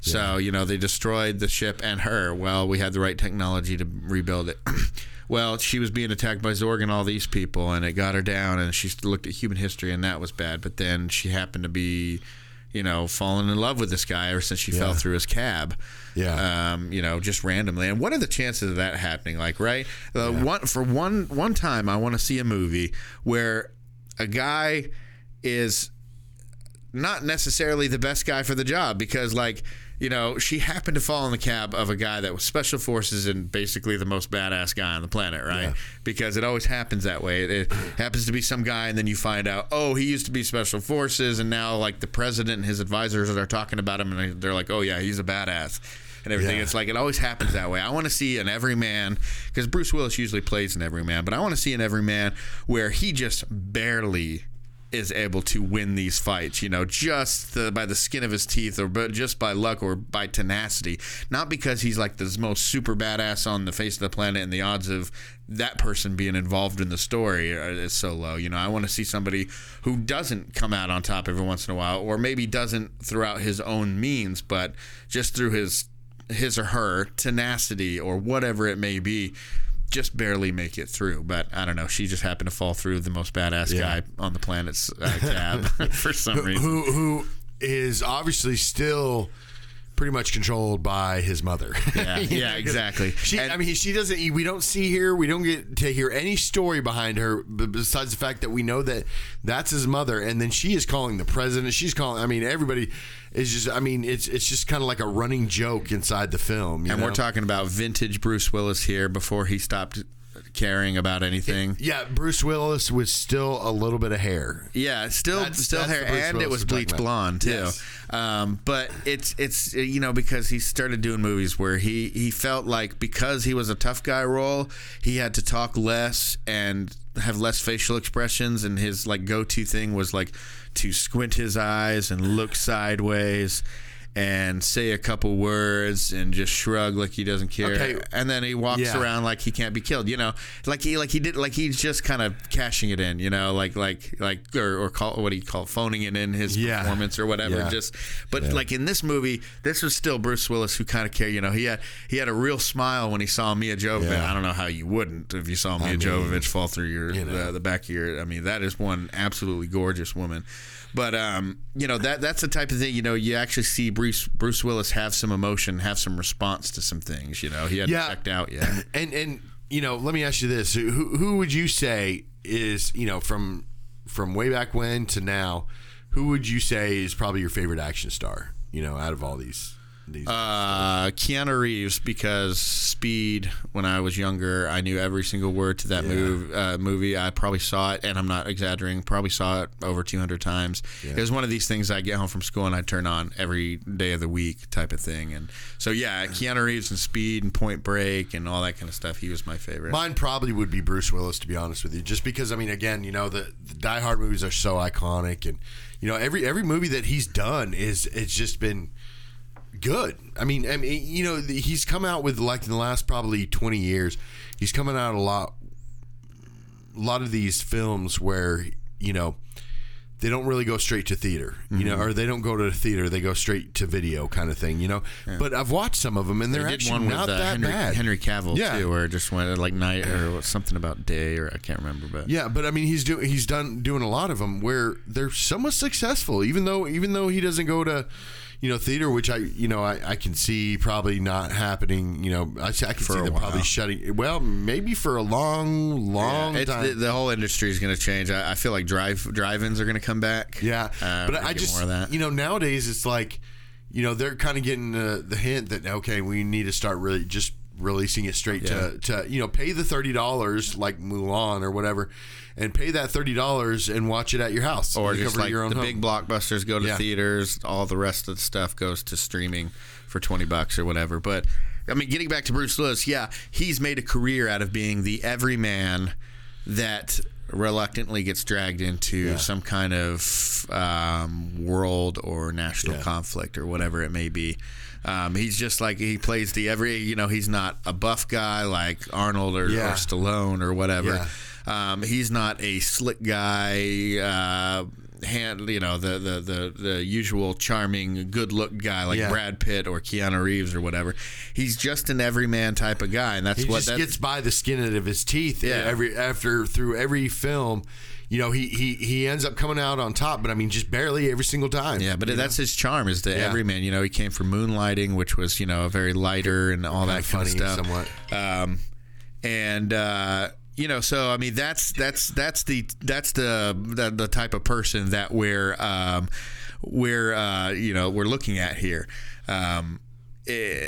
So, you know, they destroyed the ship and her. Well, we had the right technology to rebuild it. [CLEARS THROAT] well, she was being attacked by Zorg and all these people, and it got her down, and she looked at human history, and that was bad. But then she happened to be, you know, falling in love with this guy ever since she fell through his cab. Yeah. Um, you know, just randomly. And what are the chances of that happening? Like, right? Uh, one for one one time, I want to see a movie where a guy is not necessarily the best guy for the job because like you know she happened to fall in the cab of a guy that was special forces and basically the most badass guy on the planet right Yeah. because it always happens that way it, it [CLEARS THROAT] happens to be some guy and then you find out oh he used to be special forces and now like the president and his advisors are talking about him and they're like oh yeah he's a badass and everything. Yeah. It's like it always happens that way. I want to see an everyman because Bruce Willis usually plays an everyman, but I want to see an everyman where he just barely is able to win these fights, you know, just the, by the skin of his teeth or but just by luck or by tenacity. Not because he's like the most super badass on the face of the planet and the odds of that person being involved in the story is so low. You know, I want to see somebody who doesn't come out on top every once in a while or maybe doesn't throughout his own means, but just through his his or her tenacity or whatever it may be just barely make it through but i don't know she just happened to fall through the most badass Yeah. guy on the planet's uh, [LAUGHS] cab [LAUGHS] for some reason who who is obviously still pretty much controlled by his mother. [LAUGHS] Yeah, yeah, exactly. She, And- I mean, she doesn't. We don't see here. We don't get to hear any story behind her, besides the fact that we know that that's his mother, and then she is calling the president. She's calling. I mean, everybody is just. I mean, it's it's just kind of like a running joke inside the film. you and know? we're talking about vintage bruce willis here before he stopped caring about anything Yeah, Bruce Willis was still a little bit of hair. Yeah, still That's- still that's hair, and it was we're talking bleach about. blonde too. Yes. Um, but it's it's you know because he started doing movies where he he felt like because he was a tough guy role, he had to talk less and have less facial expressions, and his like go to thing was like to squint his eyes and look sideways. And say a couple words and just shrug like he doesn't care, Okay. and then he walks Yeah. around like he can't be killed. You know, like he like he did like he's just kind of cashing it in. You know, like like like or, or call what do you call phoning it in his Yeah. performance or whatever. Yeah. Just but like in this movie, this was still Bruce Willis who kind of cared. You know, he had he had a real smile when he saw Milla Jovovich. I don't know how you wouldn't if you saw Milla mean, Jovovich fall through your you know. the, the back of your. I mean, that is one absolutely gorgeous woman. But um, you know that that's the type of thing. You know, you actually see Bruce Bruce Willis have some emotion, have some response to some things. You know, he hadn't Yeah. checked out yet. [CLEARS THROAT] And and you know, let me ask you this: who who would you say is you know from from way back when to now? who would you say is probably your favorite action star? You know, out of all these these. Uh, Keanu Reeves because Speed. When I was younger, I knew every single word to that move, uh, movie. I probably saw it, and I'm not exaggerating. Probably saw it over 200 times. It was one of these things I get home from school and I turn on every day of the week, type of thing. And so, yeah, Keanu Reeves and Speed and Point Break and all that kind of stuff. He was my favorite. Mine probably would be Bruce Willis, to be honest with you, just because I mean, again, you know, the, the Die Hard movies are so iconic, and you know, every every movie that he's done is it's just been good. I mean, I mean, you know, he's come out with like in the last probably twenty years, he's coming out a lot, a lot of these films where you know they don't really go straight to theater, you know, or they don't go to the theater, they go straight to video kind of thing, you know. But I've watched some of them, and they're They actually one with not uh, that Henry, bad. Henry Cavill Yeah. too, where it just went like night or [SIGHS] something about day, or I can't remember. But Yeah, but I mean, he's doing he's done doing a lot of them where they're somewhat successful, even though even though he doesn't go to, you know, theater, which I you know I, I can see probably not happening. You know, I, I can For see them probably shutting. Well, maybe for a long, long Yeah, it's, time. the, the whole industry is going to change. I, I feel like drive drive-ins are going to come back. yeah, Uh, but I just more of that. you know nowadays it's like, you know, they're kind of getting uh, the hint that okay, we need to start really just releasing it straight to, to you know pay the thirty dollars like Mulan or whatever, and pay that thirty dollars and watch it at your house or the just like your own the home. big blockbusters go to Yeah. theaters. All the rest of the stuff goes to streaming for twenty bucks or whatever. But I mean, getting back to Bruce Willis, yeah, he's made a career out of being the everyman that reluctantly gets dragged into some kind of um, world or national conflict or whatever it may be. Um, he's just like he plays the every, you know, he's not a buff guy like Arnold or, Yeah. or Stallone or whatever. Um, he's not a slick guy, uh, hand, you know, the, the, the, the usual charming, good look guy like Yeah. Brad Pitt or Keanu Reeves or whatever. He's just an everyman type of guy, and that's he what just that, gets by the skin of his teeth Yeah. every after through every film you know he, he he ends up coming out on top but i mean just barely every single time Yeah, but that's his charm is the Yeah. everyman. You know, he came from moonlighting, which was you know a very lighter and all Kinda that kind of funny stuff. somewhat. Um, and uh, you know, so I mean, that's that's that's the that's the the, the type of person that we're um, we're uh, you know we're looking at here. Um, eh,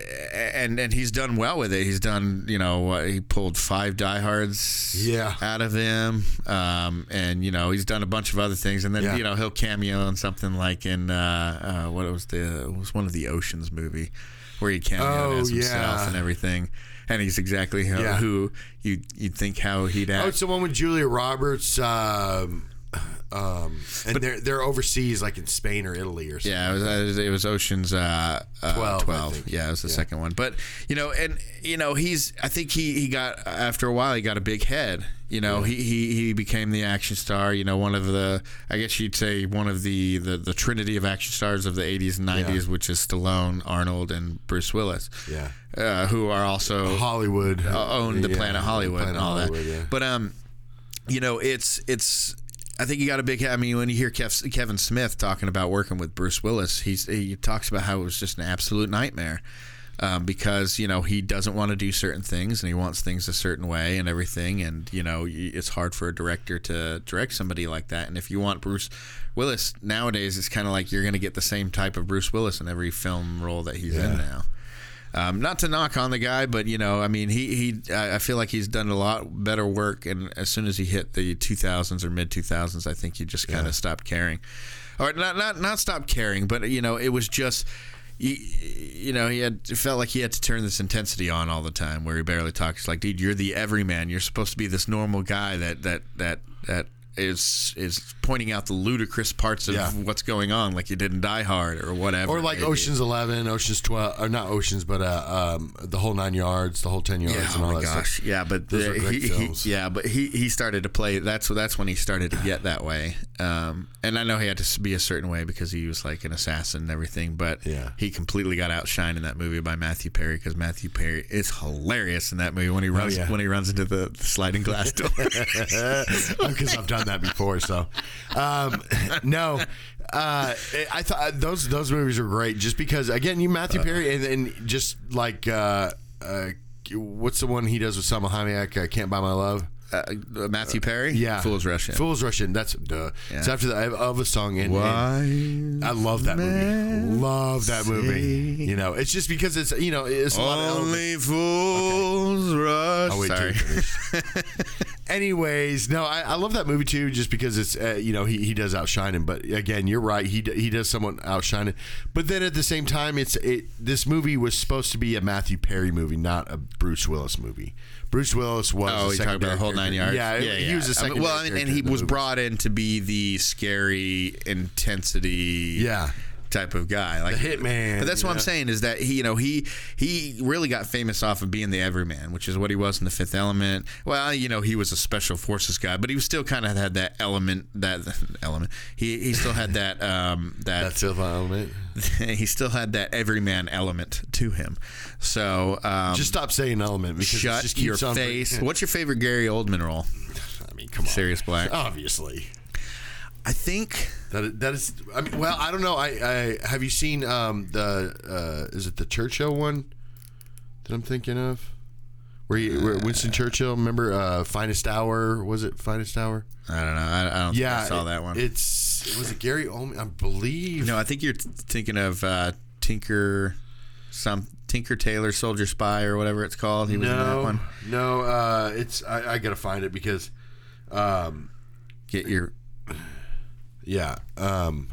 and and he's done well with it. He's done, you know, uh, he pulled five diehards Yeah. out of him, um, and you know he's done a bunch of other things. And then Yeah. you know he'll cameo in something like in uh, uh, what was the was one of the Oceans movie where he cameoed Oh, as himself yeah. and everything. And he's exactly who, Yeah. who you you'd think how he'd act. oh it's the one with julia roberts um um and they're they're overseas like in spain or italy or something Yeah, it was, it was, Ocean's uh, uh, 12, 12. Yeah, it was the second one. But, you know, and, you know, he's, I think he, he got, after a while, he got a big head. You know, he, he, he became the action star, you know, one of the, I guess you'd say one of the, the, the trinity of action stars of the 80s and 90s, which is Stallone, Arnold, and Bruce Willis. Yeah. Uh, who are also hollywood uh, own the Yeah, Planet Hollywood Planet and all Hollywood, that. yeah. But um, you know, it's it's. I think you got a big. I mean, when you hear Kev, Kevin Smith talking about working with Bruce Willis, he's he talks about how it was just an absolute nightmare. Um, because you know he doesn't want to do certain things and he wants things a certain way and everything and you know it's hard for a director to direct somebody like that and if you want Bruce Willis nowadays it's kind of like you're going to get the same type of Bruce Willis in every film role that he's in now um, not to knock on the guy, but you know, I mean, he he. I feel like he's done a lot better work, and as soon as he hit the 2000s or mid 2000s, I think he just kind of stopped caring, or not not not stopped caring, but you know, it was just. You, you know, he had it felt like he had to turn this intensity on all the time, where he barely talks. He's like, dude, you're the everyman. You're supposed to be this normal guy that that that that is is pointing out the ludicrous parts of Yeah. what's going on, like you did in Die Hard or whatever. or like it may be. Ocean's Eleven, Ocean's Twelve, or not Oceans, but uh, um, the whole nine yards, the whole ten yards, Yeah, and oh all my that gosh, stuff. yeah, but Those the- are great he, he- yeah, but he he started to play. That's that's when he started to get that way. Um, and I know he had to be a certain way because he was like an assassin and everything. But Yeah. he completely got outshined in that movie by Matthew Perry because Matthew Perry is hilarious in that movie when he runs Oh, yeah. when he runs into the sliding glass door. [LAUGHS] [LAUGHS] because I've done that before. So, um, [LAUGHS] no, uh, I thought those those movies were great. Just because, again, you Matthew Perry, and, and just like uh, uh, what's the one he does with Salma Hayek? I can't buy my love. Uh, Matthew Perry. Yeah, Fool's Rush. Fool's Rush. In. That's duh. It's Yeah. after the of a song. And, Why? and I love that movie. Love that movie. You know, it's just because it's you know it's a lot of elements. Only fools rush. I'll wait Sorry. [LAUGHS] Anyways, no, I, I love that movie too, just because it's uh, you know he, he does outshine him. But again, you're right, he he does someone outshine it. But then at the same time, it's it this movie was supposed to be a Matthew Perry movie, not a Bruce Willis movie. Bruce Willis was. Oh, you talking about the whole nine yards? Yeah, yeah he was a second. well, I mean, and he was brought in to be the scary intensity. Yeah. Type of guy, like The hitman, But that's what I'm saying is that he, you know, he he really got famous off of being the everyman, which is what he was in the Fifth Element. Well, you know, he was a special forces guy, but he was still kind of had that element, that [LAUGHS] element. He he still had that um that That's the element. [LAUGHS] he still had that everyman element to him. So um, Just stop saying element because shut just your face. [LAUGHS] What's your favorite Gary Oldman role? I mean, come on, Sirius Black. Obviously, I think that that is. I mean, well, I don't know. I, I have you seen um the uh, is it the Churchill one that I'm thinking of? Where, you, where Winston Churchill, remember uh, Finest Hour? Was it Finest Hour? I don't know. I, I don't Yeah, think I saw it- that one. It's was it Gary Oldman? I believe. no, I think you're t- thinking of uh, Tinker, some Tinker Tailor Soldier Spy or whatever it's called. He was in that one. no. Uh, it's I, I gotta find it because, um, Get your yeah, um,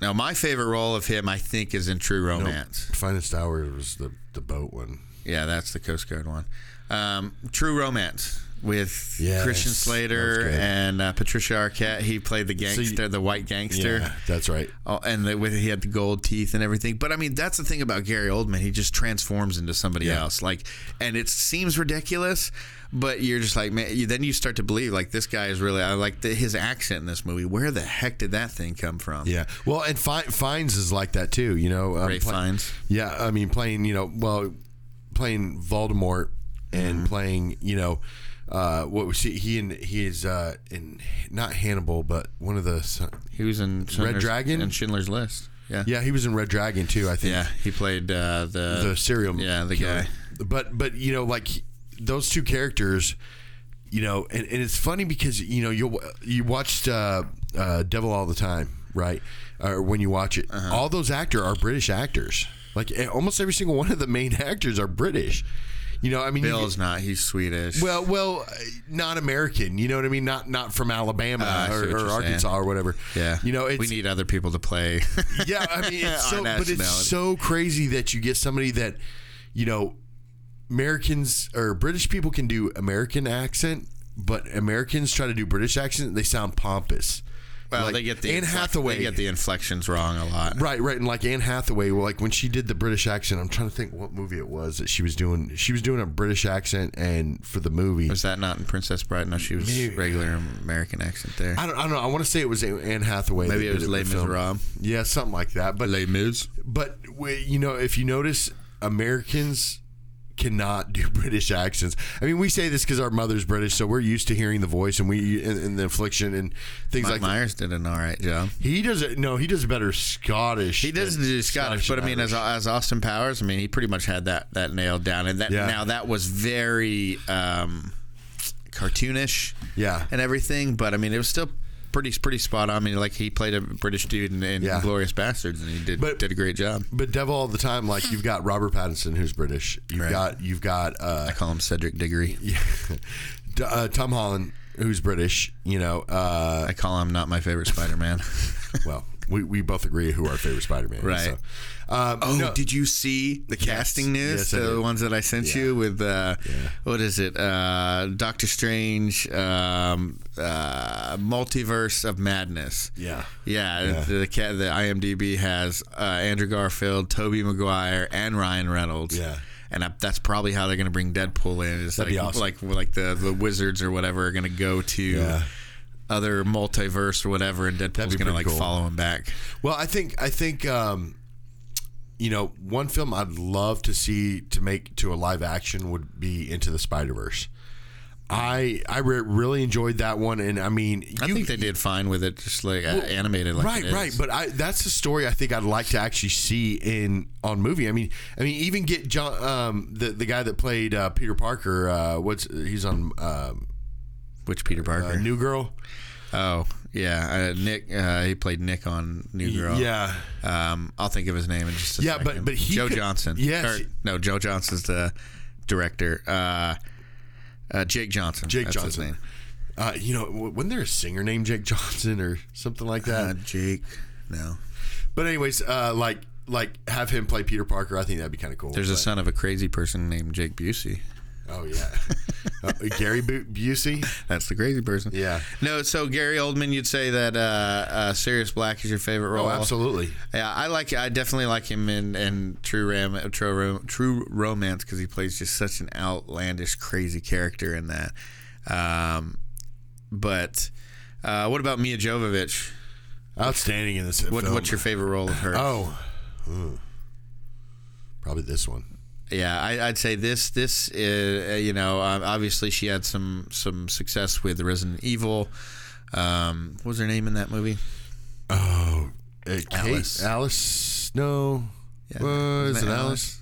now. My favorite role of him, I think, is in True Romance. Finest Hour was the the boat one. Yeah, that's the Coast Guard one. Um, True Romance with Yes, Christian Slater and uh, Patricia Arquette. He played the you- gangster, the white gangster. Yeah, that's right. Oh, and the, with he had the gold teeth and everything. But I mean, that's the thing about Gary Oldman. He just transforms into somebody Yeah. else. Like, and it seems ridiculous, but you're just like, man. You, then you start to believe like this guy is really. I like the, his accent in this movie. Where the heck did that thing come from? Yeah. Well, and Fi- Fiennes is like that too. You know, um, Ray Fiennes. Yeah, I mean, playing you know, well, playing Voldemort and Mm-hmm. playing you know, uh, what was he? He and he is uh, in not Hannibal, but one of the. He was in Schindler's, Dragon? and Schindler's List. Yeah, Yeah, he was in Red Dragon too. I think. yeah. He played uh, the the serial Yeah, the killer. guy. but but you know like those two characters you know and, and it's funny because you know you you watched uh, uh, devil all the time right or when you watch it Uh-huh. all those actors are british actors like eh, almost every single one of the main [LAUGHS] actors are british you know i mean you Bill's get- not. He's Swedish. well, well, uh, not American. You know what I mean? Not not from Alabama see or, or you're saying. Arkansas or whatever. yeah, You know, it's, we need other people to play. [LAUGHS] yeah, I mean, it's [LAUGHS] so, but it's so crazy that you get somebody that, you know, Americans or British people can do American accent, but Americans try to do British accent. They sound pompous. well, Like, they get the Anne inflec- Hathaway. They get the inflections wrong a lot. Right, right, and like Anne Hathaway, well, like when she did the British accent, I'm trying to think what movie it was that she was doing. She was doing a British accent, and for the movie, Was that not in Princess Bride? No, she was Maybe. regular American accent there. I don't, I don't know. I want to say it was Anne Hathaway. Maybe it was Les. Miserables. Yeah, something like that. But Les Mis. But you know, if you notice, Americans cannot do [LAUGHS] British accents. I mean, we say this because our mother's British, so we're used to hearing the voice and we and, and the infliction and things Mike like that. Myers did an all right job. He does it. No, he does a better Scottish. He does than do Scottish, but I mean, as, as Austin Powers, I mean, he pretty much had that that nailed down, and that Yeah. now that was very um, cartoonish, Yeah. and everything. But I mean, it was still pretty pretty spot on. I mean, like he played a British dude in, in Yeah. Glorious Bastards, and he did But- did a great job. but Devil all the time. Like you've got Robert Pattinson, who's British. You've Right. got you've got uh, I call him Cedric Diggory. [LAUGHS] D- uh, Tom Holland, who's British. You know, uh, I call him not my favorite Spider Man. [LAUGHS] well, we, we both agree who our favorite Spider-Man is. Right. So. Um, Oh, no- did you see the casting news? Yes, the ones that I sent you with uh, what is it? Uh, Doctor Strange, um, uh, Multiverse of Madness. Yeah. Yeah, Yeah. The, the the IMDb has uh, Andrew Garfield, Tobey Maguire, and Ryan Reynolds. Yeah. and I, that's probably how they're going to bring Deadpool in. Is That'd like be awesome. like like the the wizards or whatever are going to go to. Yeah. Other multiverse or whatever, and Deadpool's to like cool. follow him back. Well, I think I think um, you know one film I'd love to see to make to a live action would be Into the Spider Verse. I I re- really enjoyed that one, and I mean, I think they did fine with it, just like uh, animated, like right, right. But I that's the story I think I'd like to actually see in on movie. I mean, I mean, even get John, um, the the guy that played uh, Peter Parker. Uh, what's he's on um, Which Peter Parker? Uh, New Girl. oh, yeah. Uh, Nick. Uh, he played Nick on New Girl. Yeah. Um, I'll think of his name in just a Yeah, but- second. but he Joe could- Johnson. Yes. Or, no, Joe Johnson's the director. Uh, uh, Jake Johnson. Jake That's his Johnson. name. Uh, you know, wasn't there a singer named Jake Johnson or something like that? Uh, Jake. No. but anyways, uh, like like have him play Peter Parker. I think that'd be kind of cool. There's a son of a crazy person named Jake Busey. Oh yeah, [LAUGHS] uh, Gary Bu- Busey. That's the crazy person. Yeah. No, so Gary Oldman, you'd say that uh, uh, Sirius Black is your favorite role. Oh, absolutely. Yeah, I like. I definitely like him in, in True Ram, True, Ro- True Romance because he plays just such an outlandish, crazy character in that. Um, but uh, what about Milla Jovovich? Outstanding in this What, film. what's your favorite role of her? Oh, Hmm. probably this one. Yeah, I, I'd say this. This is, uh, you know, obviously she had some some success with Resident Evil. Um, what was her name in that movie? Oh, uh, Alice. Alice. No. Yeah, Uh, is it it Alice?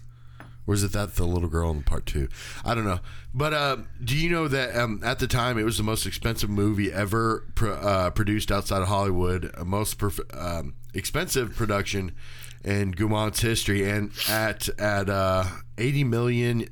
Or is it that the little girl in part two? I don't know. But uh, do you know that um, at the time it was the most expensive movie ever pro- uh, produced outside of Hollywood, uh, most perf- um, expensive production in Gaumont's history, and at at uh, eighty million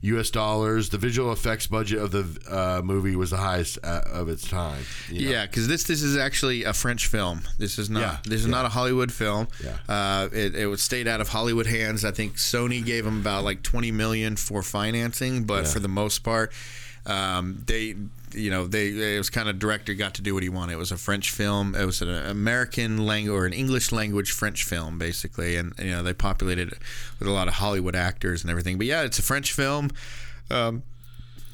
U.S. dollars, the visual effects budget of the uh, movie was the highest uh, of its time. you know? Yeah, because this this is actually a French film. This is not Yeah, this is yeah. not a Hollywood film. Yeah. Uh, it, it was stayed out of Hollywood hands. I think Sony gave them about like twenty million for financing, but for the most part, um, they you know they it was kind of director got to do what he wanted. It was a French film. It was an American language or an English language French film basically, and you know they populated it with a lot of Hollywood actors and everything. But yeah, it's a French film. Um,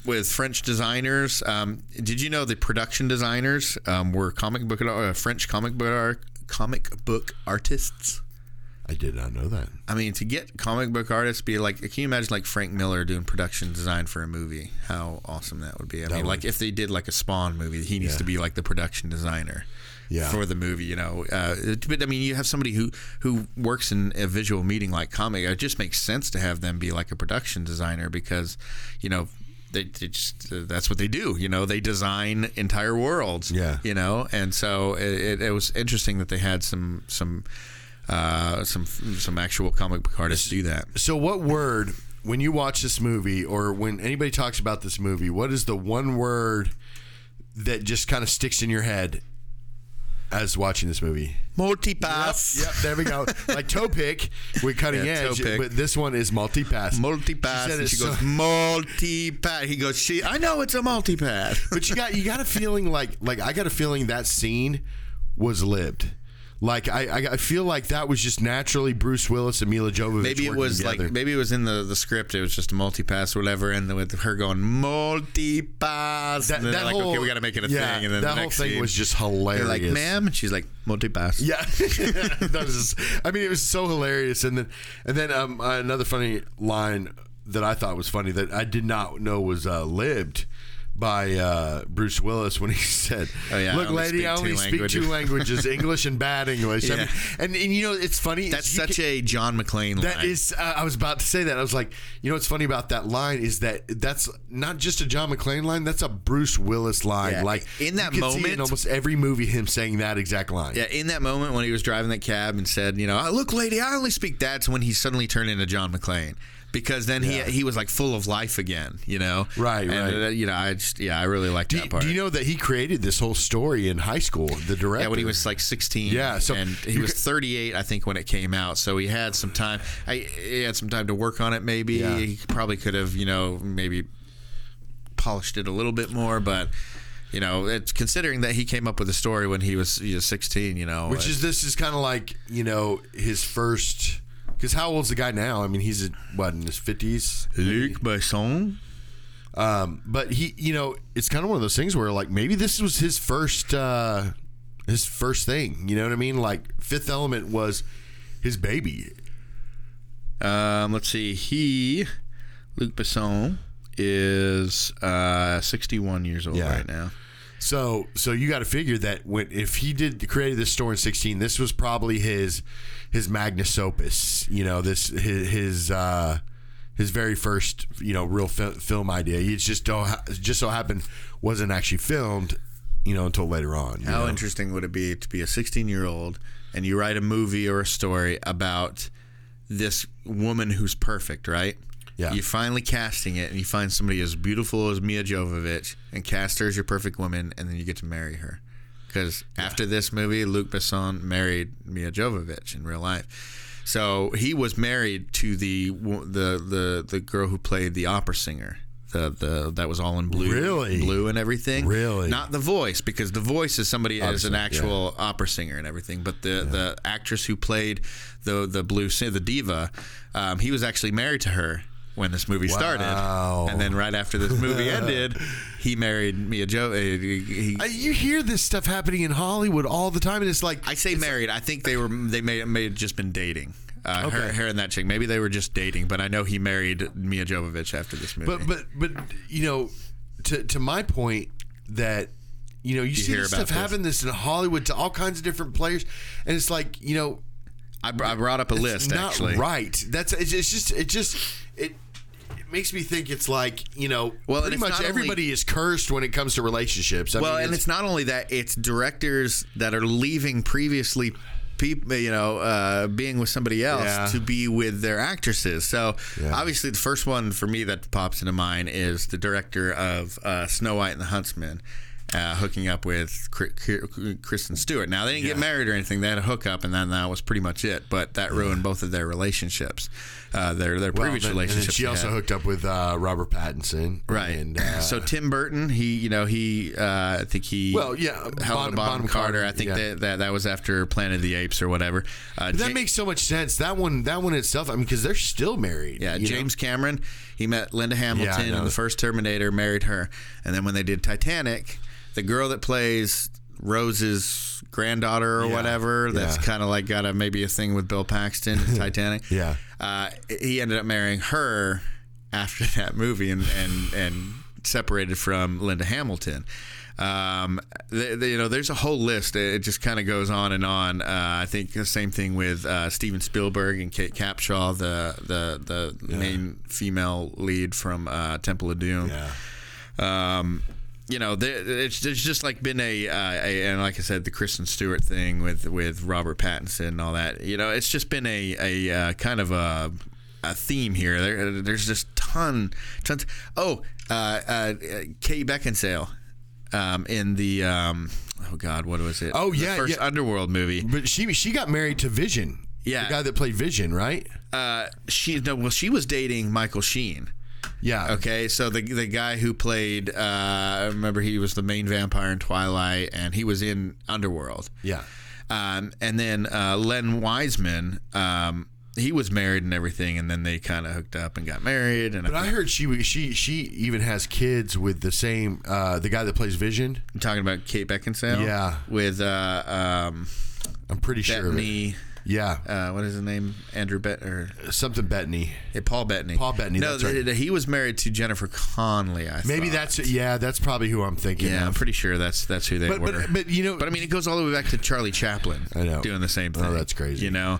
with French designers. Um, did you know the production designers um, were comic book uh, French comic book art, comic book artists? I did not know that. I mean, to get comic book artists, be like, can you imagine like Frank Miller doing production design for a movie? How awesome that would be! I mean, would- like if they did like a Spawn movie, he needs Yeah. to be like the production designer. Yeah. For the movie, you know, uh, but I mean, you have somebody who who works in a visual meeting like comic. It just makes sense to have them be like a production designer because, you know, they, they just uh, that's what they do. You know, they design entire worlds. Yeah. You know, and so it, it, it was interesting that they had some some uh, some some actual comic book artists do that. So, what word, when you watch this movie or when anybody talks about this movie, what is the one word that just kind of sticks in your head as watching this movie? Multipass. Yep, there we go. like toe pick with cutting Yeah, toe edge, but this one is multipass. Multipass. She said and she so- goes multipass. He goes. She. I know it's a multipass. but you got you got a feeling like like I got a feeling that scene was lived. Like I, I I feel like that was just naturally Bruce Willis and Milla Jovovich. Maybe it was together. like maybe it was in the, the script. It was just a multipass or whatever, and then with her going multipass. that, and that they're like, whole okay, we got to make it a yeah, thing. And then that the whole next thing scene, was just hilarious. like, ma'am, and she's like multi pass. Yeah, [LAUGHS] [LAUGHS] that was. Just, I mean, it was so hilarious, and then and then um, another funny line that I thought was funny that I did not know was uh, lived by uh, Bruce Willis when he [LAUGHS] said, Oh, yeah, "Look, only lady, I only speak languages." two languages: [LAUGHS] English and bad English." I mean, and and you know, it's funny. That's such can- a John McClane line. that is, uh, I was about to say that. I was like, you know, what's funny about that line is that that's not just a John McClane line. That's a Bruce Willis line. Yeah, Like in that you could see moment- in almost every movie, him saying that exact line. Yeah, in that moment when he was driving that cab and said, you know, "Oh, look, lady, I only speak that, when he suddenly turned into John McClane. Because then Yeah. he he was like full of life again, you know. Right, and, right. uh, you know, I just yeah, I really liked Do, that part. do you know that he created this whole story in high school? The director. Yeah, when he was like 16. Yeah, so and he was 38, I think, when it came out. So he had some time. I he had some time to work on it. Maybe Yeah. he probably could have, you know, maybe polished it a little bit more. But you know, it's considering that he came up with the story when he was, he was 16. You know, Which is this is kind of like you know his first. Because how old's the guy now? I mean, he's at, what in his fifties. Luc Besson. Um, but he, you know, it's kind of one of those things where like maybe this was his first, uh, his first thing. You know what I mean? Like Fifth Element was his baby. Um, let's see. He, Luc Besson, is uh, 61 years old Yeah. right now. So, so you got to figure that when if he did created this store in sixteen, this was probably his his magnus opus. You know, this his his uh, his very first you know real fi- film idea. He just don't ha- just so happened wasn't actually filmed, you know, until later on. How know? interesting would it be to be a 16 year old and you write a movie or a story about this woman who's perfect, right? Yeah. You finally casting it and you find somebody as beautiful as Milla Jovovich and cast her as your perfect woman and then you get to marry her. Because after this movie, Luc Besson married Milla Jovovich in real life. So he was married to the the the, the girl who played the opera singer. The, the that was all in blue, Really? blue and everything. Really? not the voice because the voice is somebody as an actual opera singer and everything. But the the actress who played the the blue the diva, um, he was actually married to her when this movie Wow. started, and then right after this movie [LAUGHS] ended, he married Mia Joe. uh, He, Uh, you hear this stuff happening in Hollywood all the time, and it's like I say married. I think they were they may may have just been dating. Uh, her, Okay. her and that chick. Maybe they were just dating, but I know he married Milla Jovovich after this movie. But but but you know, to to my point that you know you, see hear this about stuff this. happen this in Hollywood to all kinds of different players, and it's like you know I, br- I brought up a list not actually. right. That's it's, it's just it just it. It makes me think it's like you know, Well, pretty much not only- everybody is cursed when it comes to relationships. I Well, mean, and it's not only that; it's directors that are leaving previously. People, you know, uh, being with somebody else Yeah. to be with their actresses. So Yeah. obviously, the first one for me that pops into mind is the director of uh, Snow White and the Huntsman. Uh, hooking up with Kri- Kri- Kristen Stewart. Now they didn't get married or anything; they had a hookup, and then that was pretty much it. But that ruined both of their relationships, uh, their their well, previous then- and relationships. she also hooked up with uh, Robert Pattinson, Right. And [CLEARS THROAT] uh, so Tim Burton, he, you know, he, uh, I think he, Well, yeah, Helen Bon- Bonham, Bonham Carter. Carter, I think yeah. that, that that was after Planet of the Apes or whatever. Uh, that Ja- makes so much sense. That one, that one itself. I mean, because they're still married. yeah, you know? James Cameron. He met Linda Hamilton in the first Terminator, married her, and then when they did Titanic, the girl that plays Rose's granddaughter or Yeah, whatever, that's yeah. kind of like got a maybe a thing with Bill Paxton, in [LAUGHS] Titanic. Yeah. uh, he ended up marrying her after [LAUGHS] that movie and and and separated from Linda Hamilton. Um, you know, there's a whole list. It just kind of goes on and on. Uh, I think the same thing with uh, Steven Spielberg and Kate Capshaw, the the the main female lead from uh, Temple of Doom. Yeah. Um, you know, there, it's, there's just like been a, uh, a, and like I said, the Kristen Stewart thing with with Robert Pattinson and all that. You know, it's just been a a uh, kind of a a theme here. There, there's just ton tons. Oh, uh, uh, Kate Beckinsale. Um, in the um, oh god, what was it? Oh, The yeah, first yeah. Underworld movie. But she she got married to Vision. Yeah. the guy that played Vision, right? Uh, she no, well, she was dating Michael Sheen. Yeah. Okay, so the the guy who played, uh, I remember he was the main vampire in Twilight, and he was in Underworld. Yeah. Um, and then uh, Len Wiseman, um, he was married and everything, and then they kind of hooked up and got married. And But I heard she she she even has kids with the same uh, the guy that plays Vision. I'm talking about Kate Beckinsale. Yeah. with uh, um, I'm pretty sure. Of. Yeah, Uh, what is his name? Andrew Bet or something Bettany. hey, Paul Bettany. Paul Bettany, No, that's right. he was married to Jennifer Connelly. I Maybe thought. that's yeah. That's probably who I'm thinking. Yeah, I'm pretty sure that's that's who they But- were. but- but, you know- but I mean, it goes all the way back to Charlie Chaplin. I know. doing the same thing. Oh, that's crazy. You know,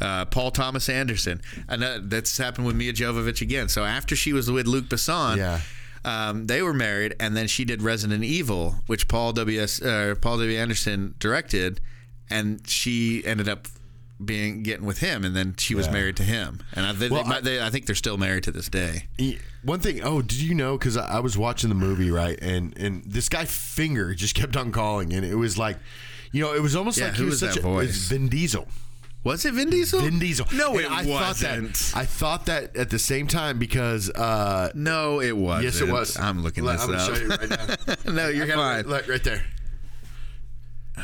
uh, Paul Thomas Anderson, and that, that's happened with Milla Jovovich again. So after she was with Luc Besson, Yeah. um, they were married, and then she did Resident Evil, which Paul W. S. Uh, Paul W. Anderson directed, and she ended up being getting with him, and then she was Yeah. married to him. And I, they, Well, they, I- they, I think they're still married to this day. One thing. Oh, did you know? Because I, I was watching the movie right, and and this guy Finger just [LAUGHS] kept on calling, and it was like, you know, it was almost Yeah, like who he was was such that a it was voice? Vin Diesel. Was it Vin Diesel? Vin Diesel. No, And it I wasn't. Thought that, I thought that at the same time because. uh no, it wasn't. Yes, it was. I'm looking Let- this I'm up. show you right now. [LAUGHS] no, you're fine. Look, right there.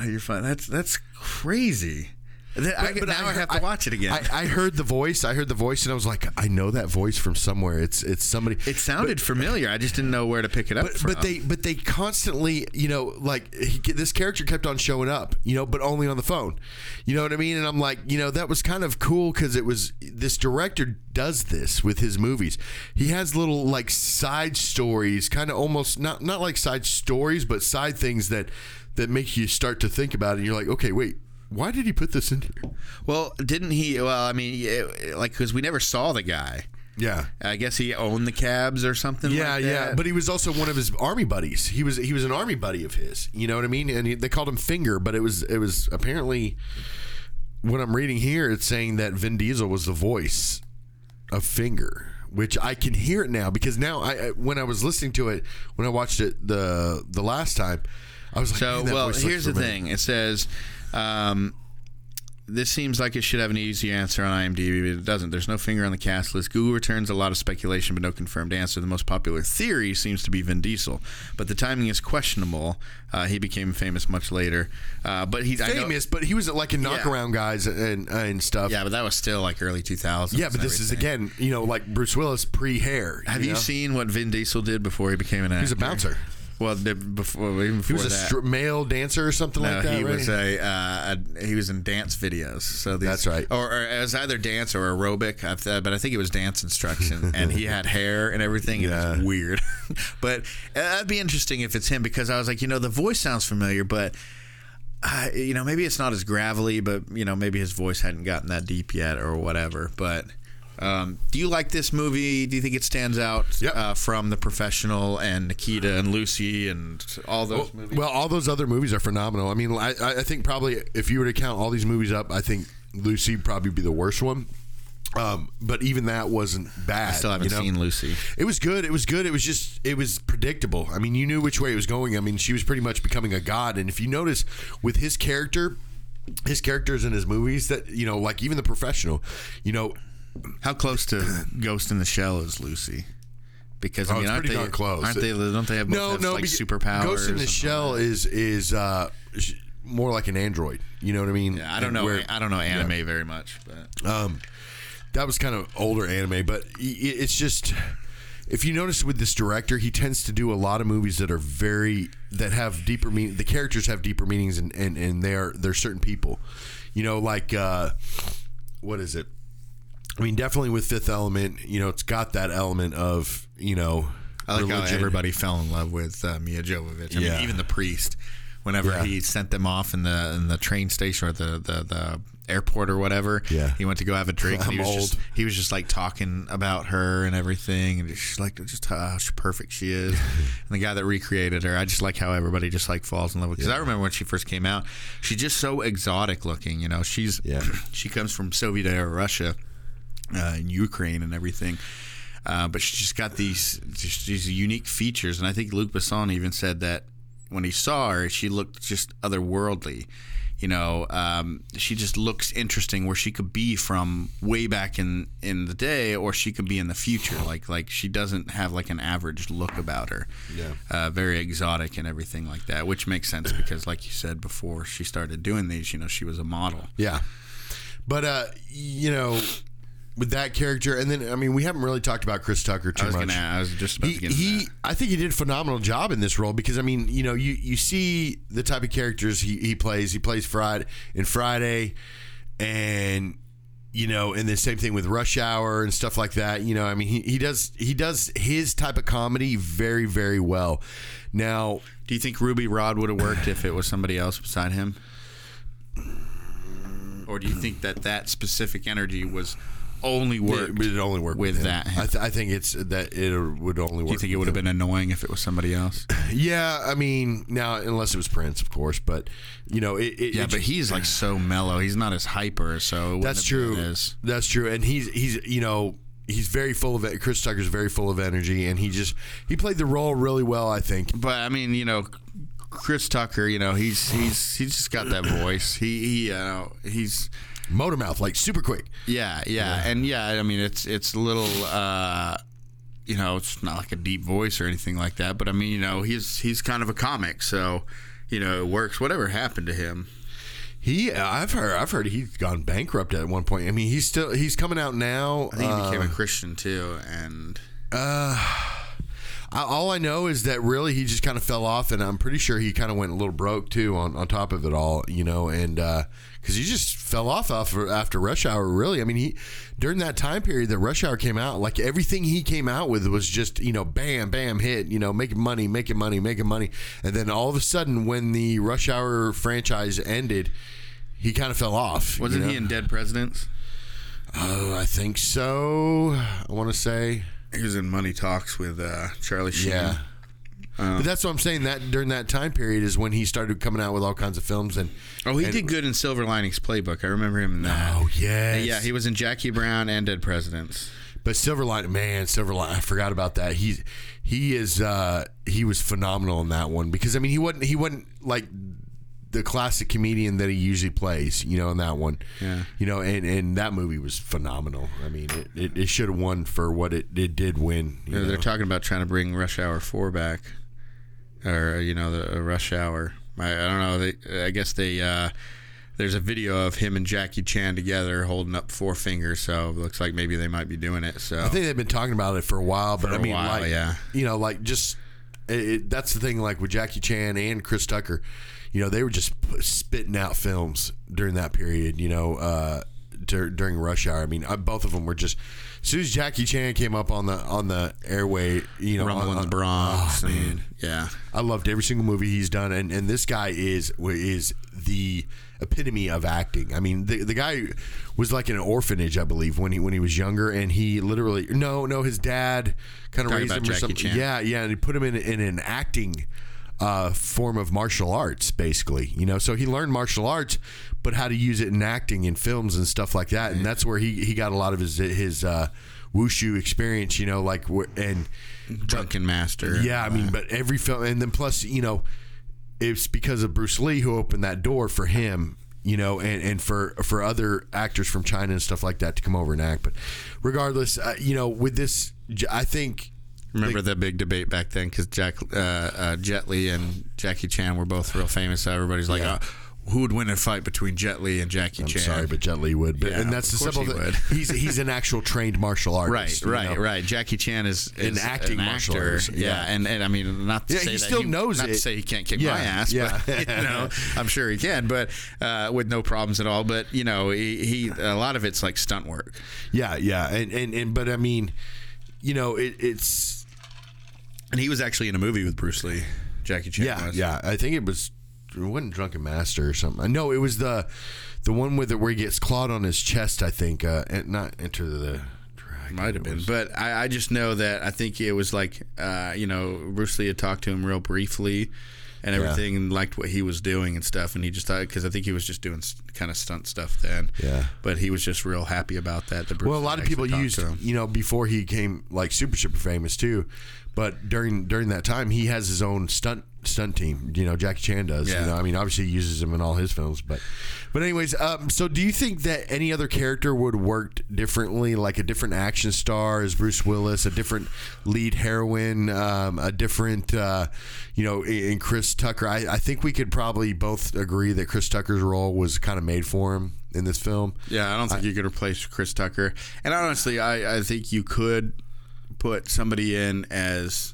Oh, you're fine. That's that's crazy. I, But- but now I, heard- have to watch it again. I, I heard the voice. I heard the voice, and I was like, I know that voice from somewhere. It's it's somebody. it sounded familiar. I just didn't know where to pick it up But, from. but they but they constantly you know like he, this character kept on showing up you know but only on the phone you know what I mean and I'm like you know that was kind of cool because it was this director does this with his movies he has little like side stories kind of almost not not like side stories but side things that that make you start to think about it and you're like okay wait why did he put this in here well, didn't he? Well, I mean, yeah, like because we never saw the guy. Yeah. I guess he owned the cabs or something. Yeah, like yeah, but he was also one of his army buddies. He was he was an army buddy of his. You know what I mean? And he, they called him Finger, but it was it was apparently what I'm reading here. It's saying that Vin Diesel was the voice of Finger, which I can hear it now because now I when I was listening to it when I watched it the the last time, I was like, So, "Man, that well, here's the familiar." thing. It says, um, this seems like it should have an easy answer on IMDb, but it doesn't. There's no finger on the cast list. Google returns a lot of speculation, but no confirmed answer. The most popular theory seems to be Vin Diesel, but the timing is questionable. Uh, he became famous much later, uh, but he I know- Famous, but he was like a knockaround guys and and stuff. yeah, but that was still like early 2000s. Yeah, but this is again, you know, like Bruce Willis pre hair. Have you know? seen what Vin Diesel did before he became an actor? He's a bouncer. Well, the- before even He was a that. str- male dancer or something No, like that. he right? was a, uh, a he was in dance videos. So these, That's right. Or, or it was either dance or aerobic, but I think it was dance instruction. [LAUGHS] and he had hair and everything. It was weird. [LAUGHS] but uh, that'd be interesting if it's him because I was like, you know, the voice sounds familiar, but. Uh, you know, maybe it's not as gravelly, but you know, maybe his voice hadn't gotten that deep yet, or whatever. But um, do you like this movie? Do you think it stands out Yep. uh, from The Professional and Nikita and Lucy and all those Well, movies? well, all those other movies are phenomenal. I mean, I, I think probably if you were to count all these movies up, I think Lucy would probably be the worst one. Um, but even that wasn't bad. I still haven't you know? seen Lucy. It was good. It was good. It was just it was predictable. I mean, you knew which way it was going. I mean, she was pretty much becoming a god. And if you notice with his character, his characters in his movies, that you know, like even the professional, you know, How close to Ghost in the Shell is Lucy? Because I Oh, mean, aren't they close. Aren't they? Don't they have both no, have, no, like superpowers? Ghost in the Shell is is uh, more like an android. You know what I mean? Yeah, I don't And know. where- I don't know anime very much, but Um, that was kind of older anime, but it's just if you notice with this director, he tends to do a lot of movies that are very that have deeper meaning. The characters have deeper meanings, and and and they're they're certain people. You know, like uh, what is it? I mean, definitely with Fifth Element, you know, it's got that element of you know. I like how everybody fell in love with uh, Milla Jovovich. I Yeah. mean, even the priest. Whenever Yeah. he sent them off in the in the train station or the the, the airport or whatever, Yeah. he went to go have a drink. and [LAUGHS] he I'm was just he was just like talking about her and everything, and she's like just how perfect she is. [LAUGHS] and the guy that recreated her, I just like how everybody just like falls in love with. Because I remember when she first came out, she's just so exotic looking. You know, she's Yeah. [CLEARS THROAT] she comes from Soviet era Russia, uh, and Ukraine and everything. Uh, but she's just got these just these unique features, and I think Luc Besson even said that when he saw her, she looked just otherworldly. You know, um, she just looks interesting, where she could be from way back in in the day, or she could be in the future. Like like she doesn't have like an average look about her. Yeah. uh, very exotic and everything like that, which makes sense because, like you said before, she started doing these. You know, she was a model. Yeah. But uh, you know, with that character, and then I mean, we haven't really talked about Chris Tucker too I was much. gonna, I was just about he, to get into he that. I think he did a phenomenal job in this role because I mean, you know, you you see the type of characters he, he plays. He plays Friday in Friday, and you know, and the same thing with Rush Hour and stuff like that. You know, I mean, he, he does he does his type of comedy very very well. Now, Do you think Ruby Rhod would have worked if it was somebody else beside him? Or do you think that that specific energy was only worked? it would only work with him. that. I, th- I think it's that it would only work. do you think it would have been annoying if it was somebody else? [LAUGHS] Yeah, I mean, now unless it was Prince, of course, but you know, it, it, Yeah, it but he's like so mellow. He's not as hyper, so it That's true. as- That's true, and he's he's you know he's very full of Chris Tucker's very full of energy, and he just he played the role really well. I think. But I mean, you know, Chris Tucker, you know, he's he's he's just got that voice. He he, you know, he's Motor mouth, like super quick. Yeah, yeah, and yeah. I mean, it's it's a little, uh, you know, it's not like a deep voice or anything like that. But I mean, you know, he's he's kind of a comic, so you know, it works. Whatever happened to him? He, I've heard, I've heard he's gone bankrupt at one point. I mean, he's still he's coming out now. I think he uh, became a Christian too, and I- all I know is that really he just kind of fell off, and I'm pretty sure he kind of went a little broke too on, on top of it all, you know, and because he just fell off after, after Rush Hour. Really, I mean, he during that time period that Rush Hour came out, like everything he came out with was just you know, bam, bam, hit, you know, making money, making money, making money, and then all of a sudden when the Rush Hour franchise ended, he kind of fell off. wasn't you know? he in Dead Presidents? Oh, I think so. I want to say. He was in Money Talks with uh, Charlie Sheen. Yeah. But that's what I'm saying. That during that time period is when he started coming out with all kinds of films and. Oh, he and- did good in Silver Linings Playbook. I remember him in that. Oh yes. Yeah, he was in Jackie Brown and Dead Presidents. But Silverline, man, Silverline, I forgot about that. He he is uh he was phenomenal in that one because I mean he wasn't he wasn't like the classic comedian that he usually plays, you know, in that one. Yeah. You know, and and that movie was phenomenal. I mean, it, it, it should have won for what it, it did win. You You know, they're talking about trying to bring Rush Hour Four back, or you know, the Rush Hour. I, I don't know. They, I guess they. Uh, there's a video of him and Jackie Chan together holding up four fingers, so it looks like maybe they might be doing it. So I think they've been talking about it for a while, but I mean, while, like, yeah. you know, like just it, it, that's the thing. Like with Jackie Chan and Chris Tucker, you know, they were just spitting out films during that period. You know, uh, dur- during Rush Hour. I mean, uh, both of them were just. As soon as Jackie Chan came up on the on the airway, you know, Rumble on, in the Bronx. Oh, man. yeah. I loved every single movie he's done, and, and this guy is is the epitome of acting. I mean, the the guy was like in an orphanage, I believe, when he when he was younger, and he literally no no his dad kind of raised him or Jackie something. Chan. Yeah, yeah, and he put him in in an acting. Uh, form of martial arts, basically, you know. So he learned martial arts, but how to use it in acting in films and stuff like that, and that's where he, he got a lot of his his uh, wushu experience, you know, like and Drunken Master. yeah, I mean, but every film, and then plus, you know, it's because of Bruce Lee who opened that door for him, you know, and, and for for other actors from China and stuff like that to come over and act. But regardless, uh, you know, with this, I think. Remember the big debate back then because Jack uh, uh, Jet Li and Jackie Chan were both real famous. So everybody's like, Yeah. uh, who would win a fight between Jet Li and Jackie I'm Chan? sorry, but Jet Li would. But, Yeah, and that's the simple he thing. [LAUGHS] He's he's an actual trained martial Right, artist. you right, know? right. Jackie Chan is, An acting an martial actor. artist, Yeah. yeah. and and I mean, not to Yeah, say he that still knows not it. to say he can't kick my ass, yeah. but [LAUGHS] you know, I'm sure he can, but uh, with no problems at all. But you know, he, he a lot of it's like stunt work. Yeah, yeah, and, and and but I mean, you know, it, it's And he was actually in a movie with Bruce Lee. Jackie Chan Yeah, was. yeah. I think it was it wasn't Drunken Master or something. No, it was the the one with it where he gets clawed on his chest. I think, uh, and not Enter the Dragon. Might have been, but I, I just know that I think it was like, uh, you know, Bruce Lee had talked to him real briefly, and everything, and liked what he was doing and stuff, and he just thought because I think he was just doing kind of stunt stuff then. Yeah. But he was just real happy about that. Well, a lot of people used, him. you know, before he came like super super famous too. But during during that time, he has his own stunt stunt team. You know, Jackie Chan does. Yeah. You know, I mean, obviously he uses them in all his films. But but anyways, um, so do you think that any other character would work differently, like a different action star as Bruce Willis, a different lead heroine, um, a different, uh, you know, in Chris Tucker? I, I think we could probably both agree that Chris Tucker's role was kind of made for him in this film. Yeah, I don't think you could replace Chris Tucker. And honestly, I, I think you could put somebody in as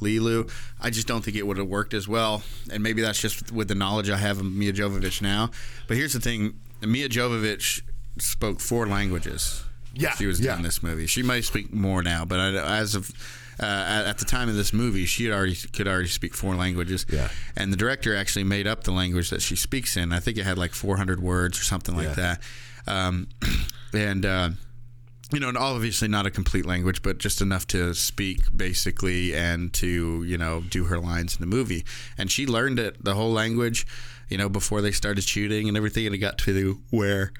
Leeloo. I just don't think it would have worked as well. And maybe that's just with the knowledge I have of Milla Jovovich now. But here's the thing Milla Jovovich spoke four languages. Yeah, She was yeah. doing this movie. She might speak more now, but I, as of. Uh, at, at the time of this movie, she had already could already speak four languages. Yeah. and the director actually made up the language that she speaks in. I think it had like 400 words or something like Yeah. that. Um, [CLEARS THROAT] and uh, you know, and obviously not a complete language, but just enough to speak basically and to you know do her lines in the movie. And she learned it the whole language, you know, before they started shooting and everything. And it got to where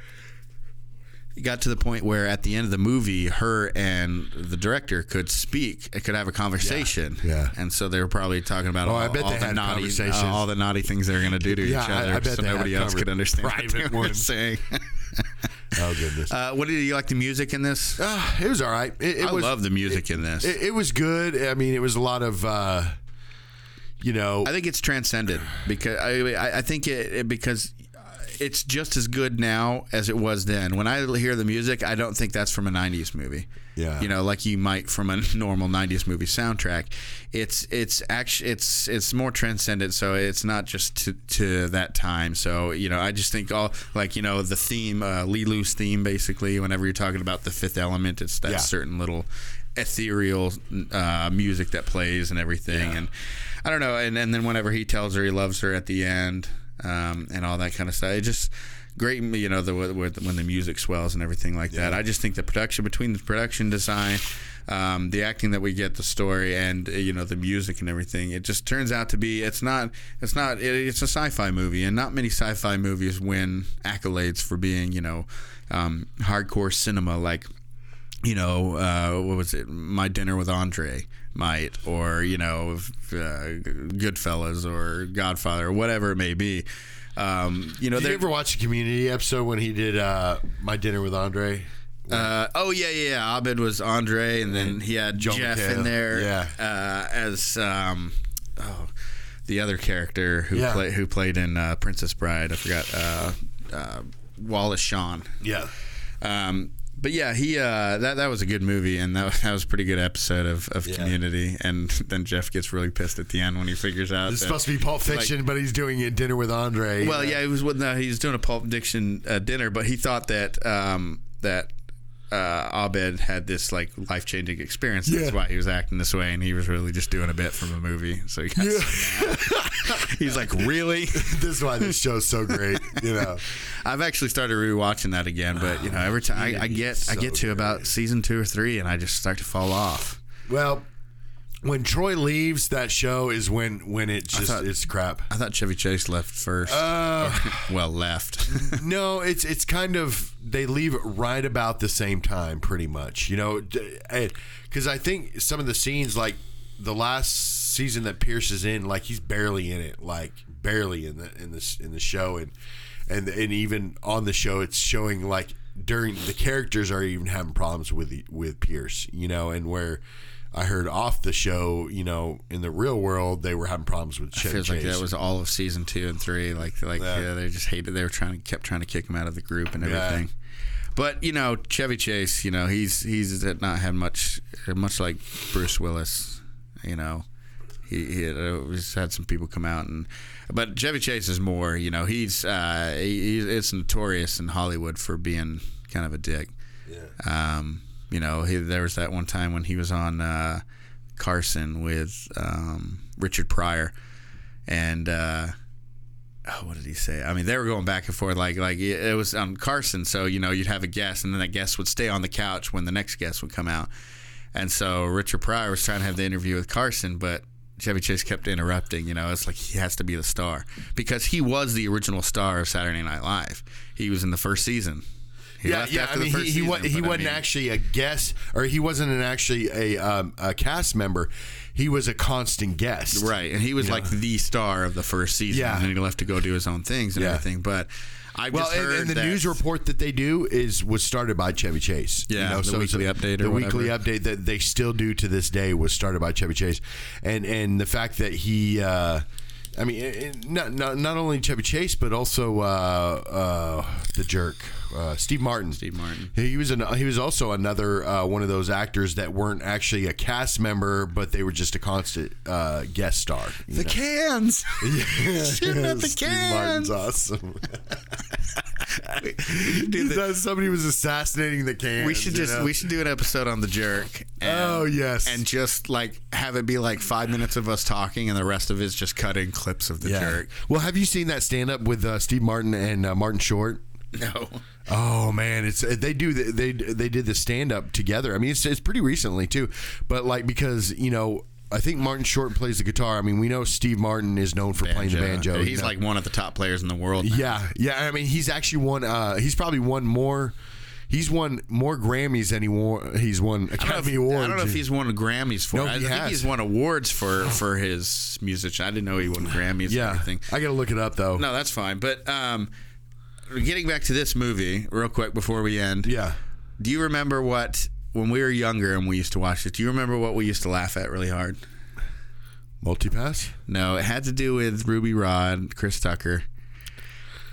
it got to the point where at the end of the movie, her and the director could speak, could have a conversation. Yeah. And so they were probably talking about Oh, all, I bet all they the had naughty, conversations. uh, all the naughty things they were going to do to Yeah, each I- other, I bet so nobody else could understand what they were ones. [LAUGHS] saying. [LAUGHS] Oh goodness. Uh, what did you like the music in this? Ah, it was all right. It, it I was, love the music in this. It, it was good. I mean, it was a lot of, uh, you know, I think it's transcended because I I, I think it, it because it's just as good now as it was then. When I hear the music, I don't think that's from a '90s movie. Yeah. you know, like you might from a [LAUGHS] normal '90s movie soundtrack. It's it's actually it's it's more transcendent. So it's not just to, to that time. So you know, I just think all like you know the theme, uh, Leeloo's theme, basically. Whenever you're talking about the Fifth Element, it's that Yeah. certain little ethereal uh, music that plays and everything. And I don't know. And, and then whenever he tells her he loves her at the end um, and all that kind of stuff, it just great. You know, the when the music swells and everything like that. I just think the production between the production design. Um, the acting that we get, the story, and uh, you know the music and everything, it just turns out to be it's not it's not it, it's a sci-fi movie, and not many sci-fi movies win accolades for being you know um, hardcore cinema like you know, uh, what was it? My Dinner with Andre might, or you know, uh, Goodfellas or Godfather or whatever it may be. Um, you know, Did you ever watch the Community episode when he did uh, My Dinner with Andre? Uh, oh yeah, yeah, yeah. Abed was Andre, and then he had Joe Jeff McHale. in there, Yeah. uh, as um, oh, the other character who Yeah. played who played in uh, Princess Bride. I forgot uh, uh, Wallace Shawn. Yeah. Um, but yeah, he uh, that that was a good movie, and that, [LAUGHS] that was a pretty good episode of, of Yeah. Community. And then Jeff gets really pissed at the end when he figures out It's supposed to be Pulp Fiction, but he's doing a Dinner with Andre. well, yeah, he was with no, he was doing a Pulp Fiction uh, dinner, but he thought that um, that uh, Abed had this like life changing experience. That's Yeah. why he was acting this way, and he was really just doing a bit from a movie. So he got so mad. [LAUGHS] [LAUGHS] He's like, really? [LAUGHS] this is why this show's so great. You know, [LAUGHS] I've actually started rewatching that again, but you know, every time I, I get I get to about season two or three, and I just start to fall off. well, when Troy leaves, that show is when when it just thought- it's crap. I thought Chevy Chase left first. Uh, well, left. no, it's it's kind of they leave right about the same time, pretty much. You know, because I think some of the scenes, like the last season that Pierce is in, like he's barely in it, like barely in the in this in the show, and and and even on the show, it's showing like during the characters are even having problems with the, with Pierce, you know, and where. I heard off the show, you know, in the real world, they were having problems with Chevy feels like Chase. that was all of season two and three. Like, like Yeah. yeah. they just hated. They were trying to kept trying to kick him out of the group and Yeah. everything. But you know, Chevy Chase, you know, he's he's not had much much like Bruce Willis. You know, he, he had, uh, he's had some people come out and, but Chevy Chase is more. You know, he's uh, he, he's it's notorious in Hollywood for being kind of a dick. Yeah. Um, you know, he, there was that one time when he was on uh, Carson with um, Richard Pryor, and uh, oh, what did he say? I mean, they were going back and forth like like it it was on Carson. So you know, you'd have a guest, and then that guest would stay on the couch when the next guest would come out. And so Richard Pryor was trying to have the interview with Carson, but Chevy Chase kept interrupting. You know, it's like he has to be the star because he was the original star of Saturday Night Live. He was in the first season. He yeah, left yeah. after I mean, the he first he, season, he wasn't mean- actually a guest, or he wasn't an actually a um, a cast member. He was a constant guest, Right, and he was like the star of the first season, Yeah. and then he left to go do his own things and Yeah. everything. But I Well, just and, and the that, news report that they do is was started by Chevy Chase. Yeah, the it's weekly update or the weekly update that they still do to this day was started by Chevy Chase, and and the fact that he. Uh, I mean, not, not not only Chevy Chase, but also uh, uh, the jerk, uh, Steve Martin. Steve Martin. He was an, he was also another uh, one of those actors that weren't actually a cast member, but they were just a constant uh, guest star. the know? cans. [LAUGHS] [LAUGHS] Shooting at the Steve cans. Martin's awesome. [LAUGHS] do the- somebody was assassinating the cans. we should just know? we should do an episode on the jerk. And, Oh, yes. and just like have it be like five minutes of us talking, and the rest of it's just cutting clips of the yeah. jerk. Well, have you seen that stand up with uh, Steve Martin and uh, Martin Short? No, Oh man, it's they do they they did the stand up together. I mean, it's it's pretty recently too, but like because you know. I think Martin Short plays the guitar. I mean, we know Steve Martin is known for playing the banjo. He's you know. like one of the top players in the world. now. Yeah, yeah. I mean, he's actually won. Uh, he's probably won more. He's won more Grammys than he won. He's won I Academy if, Awards. I don't know if he's won Grammys for. No, it. I he think has. he's won awards for for his musician. I didn't know he won Grammys. Yeah. I got to look it up though. No, that's fine. But um, getting back to this movie real quick before we end. Yeah. Do you remember what when we were younger and we used to watch it? Do you remember what we used to laugh at really hard? Multipass. No, it had to do with Ruby Rhod, Chris Tucker.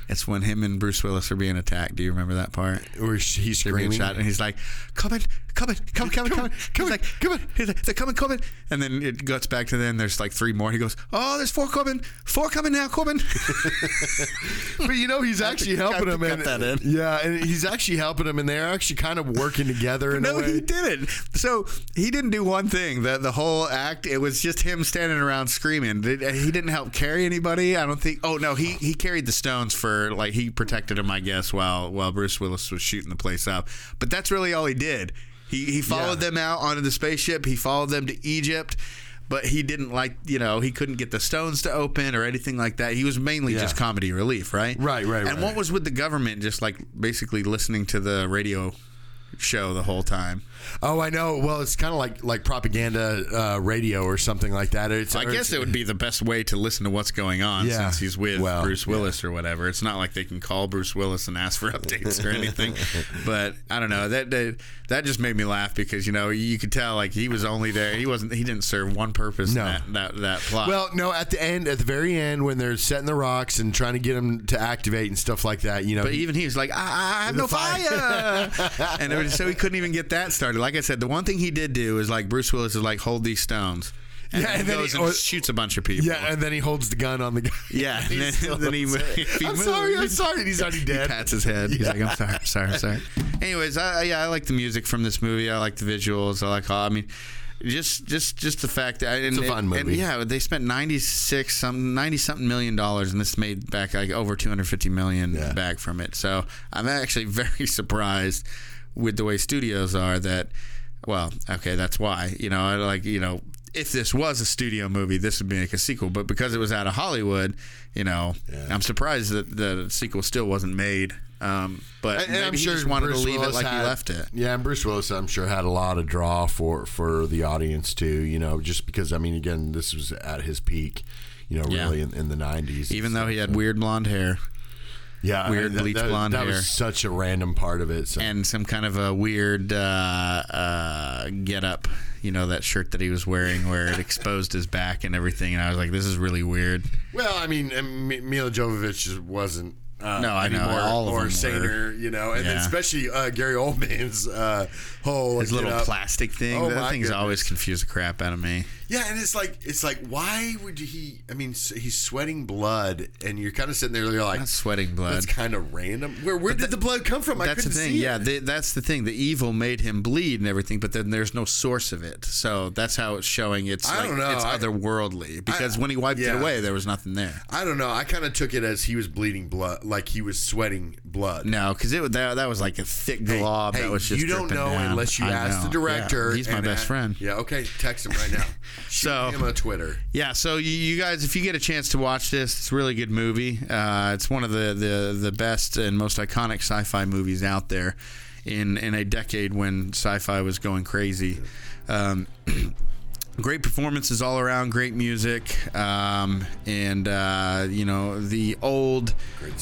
It's when him and Bruce Willis are being attacked. Do you remember that part? Where he's They're being screaming. shot, and he's like, "Come and coming, coming, coming, coming, coming, like, coming. He's like, they're coming, coming. And then it goes back to then. There's like three more. He goes, oh, there's four coming, four coming now, coming. [LAUGHS] but you know he's actually helping him and that in. yeah and he's actually helping him and they're actually kind of working together in a [LAUGHS] no, he didn't. So he didn't do one thing. The the whole act, it was just him standing around screaming. Uh, he didn't help carry anybody. I don't think. Oh no, he he carried the stones for like he protected him, I guess, while while Bruce Willis was shooting the place up. But that's really all he did. He he followed Yeah. them out onto the spaceship. He followed them to Egypt. But he didn't like, you know, he couldn't get the stones to open or anything like that. He was mainly Yeah. just comedy relief, right? Right, right, right. And right. what was with the government just like basically listening to the radio show the whole time? oh i know well it's kind of like like propaganda uh, radio or something like that it's, I guess it's- it would be the best way to listen to what's going on Yeah. since he's with Well, Bruce Willis or whatever. It's not like they can call Bruce Willis and ask for [LAUGHS] updates or anything. [LAUGHS] but I don't know. That, that that just made me laugh because you know you could tell like he was only there. He wasn't. He didn't serve one purpose. No. in that, that that plot. Well, no, at the end, at the very end, when they're setting the rocks and trying to get him to activate and stuff like that, you know. But even he was like, I, I have no fire." fire, [LAUGHS] and it so he couldn't even get that started. Like I said, the one thing he did do is like Bruce Willis is like, hold these stones, and Yeah, then and he then he- goes and or- shoots a bunch of people. yeah, and then he holds the gun on the guy. Yeah, [LAUGHS] and He's then- then he- [LAUGHS] he I'm moves- sorry, I'm sorry. and He's already [LAUGHS] dead. He pats his head. He's like, I'm sorry, I'm sorry, I'm sorry. Anyways, I, yeah, I like the music from this movie. I like the visuals. I like how, I mean, just just just the fact that and, It's a fun and- movie. yeah, they spent 96 some 90 something million dollars and this made back like over 250 million Yeah. back from it. So, I'm actually very surprised with the way studios are that well, okay, that's why. You know, like, you know, if this was a studio movie, this would be like a sequel. But because it was out of Hollywood, you know, I'm surprised that the sequel still wasn't made. Um, but And, maybe and I'm he sure just wanted Bruce to leave Willis it like had, he left it. Yeah, and Bruce Willis, I'm sure, had a lot of draw for for the audience too. You know, just because I mean, again, this was at his peak. You know, Yeah. really in, in the '90s. Even though he had weird blonde hair yeah, weird that, bleach that, blonde that hair. was such a random part of it. So. and some kind of a weird uh, uh, get up, you know, that shirt that he was wearing where it exposed his back and everything. And I was like, this is really weird. Well, I mean, M- Milla Jovovich just wasn't. Uh, No, I know. All of or them saner, you know, and Yeah. especially uh, Gary Oldman's uh, whole His little plastic thing. Oh, that thing's always goodness. confused the crap out of me. Yeah, and it's like it's like why would he? I mean, he's sweating blood, and you're kind of sitting there, you're like, Not sweating blood. that's kind of random. Where where did the blood come from? I That's the thing. see Yeah, that's the thing. The evil made him bleed and everything, but then there's no source of it. So that's how it's showing. It's I like don't know. it's I- otherworldly because when he wiped yeah. it away, there was nothing there. I don't know. I kind of took it as he was bleeding blood, like he was sweating blood. No, because it was- that, that was like a thick glob hey, that was just. you don't know down. unless you I ask the director. Yeah, he's my best friend. Yeah, okay. Text him right now. [LAUGHS] Shoot So- him on Twitter. Yeah, so you, you guys, if you get a chance to watch this, it's a really good movie. Uh, it's one of the, the, the best and most iconic sci-fi movies out there in in a decade when sci-fi was going crazy. Um, [CLEARS THROAT] great performances all around, great music, um, and uh, you know the old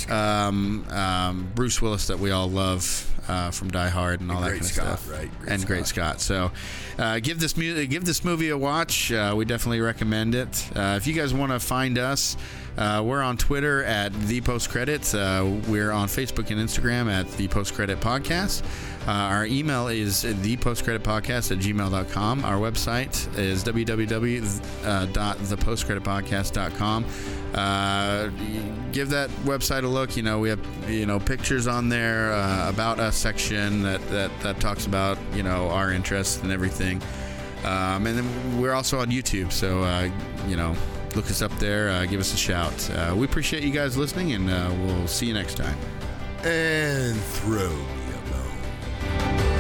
um, um, Bruce Willis that we all love uh, from Die Hard and all that Great kind of Scott, stuff, right? Great and Great Scott. So uh, give this mu- give this movie a watch. Uh, we definitely recommend it. Uh, if you guys want to find us. Uh, we're on Twitter at the Post Credits. Uh, we're on Facebook and Instagram at the Post Credit Podcast. Uh, our email is thepostcreditpodcast at gmail.com. Our website is www.thepostcreditpodcast.com. Uh, give that website a look. You know, we have you know pictures on there, uh, about us section that, that that talks about you know our interests and everything. Um, and then we're also on YouTube, so uh, you know look us up there, uh, give us a shout. Uh, we appreciate you guys listening, and uh, we'll see you next time. And throw me a bone.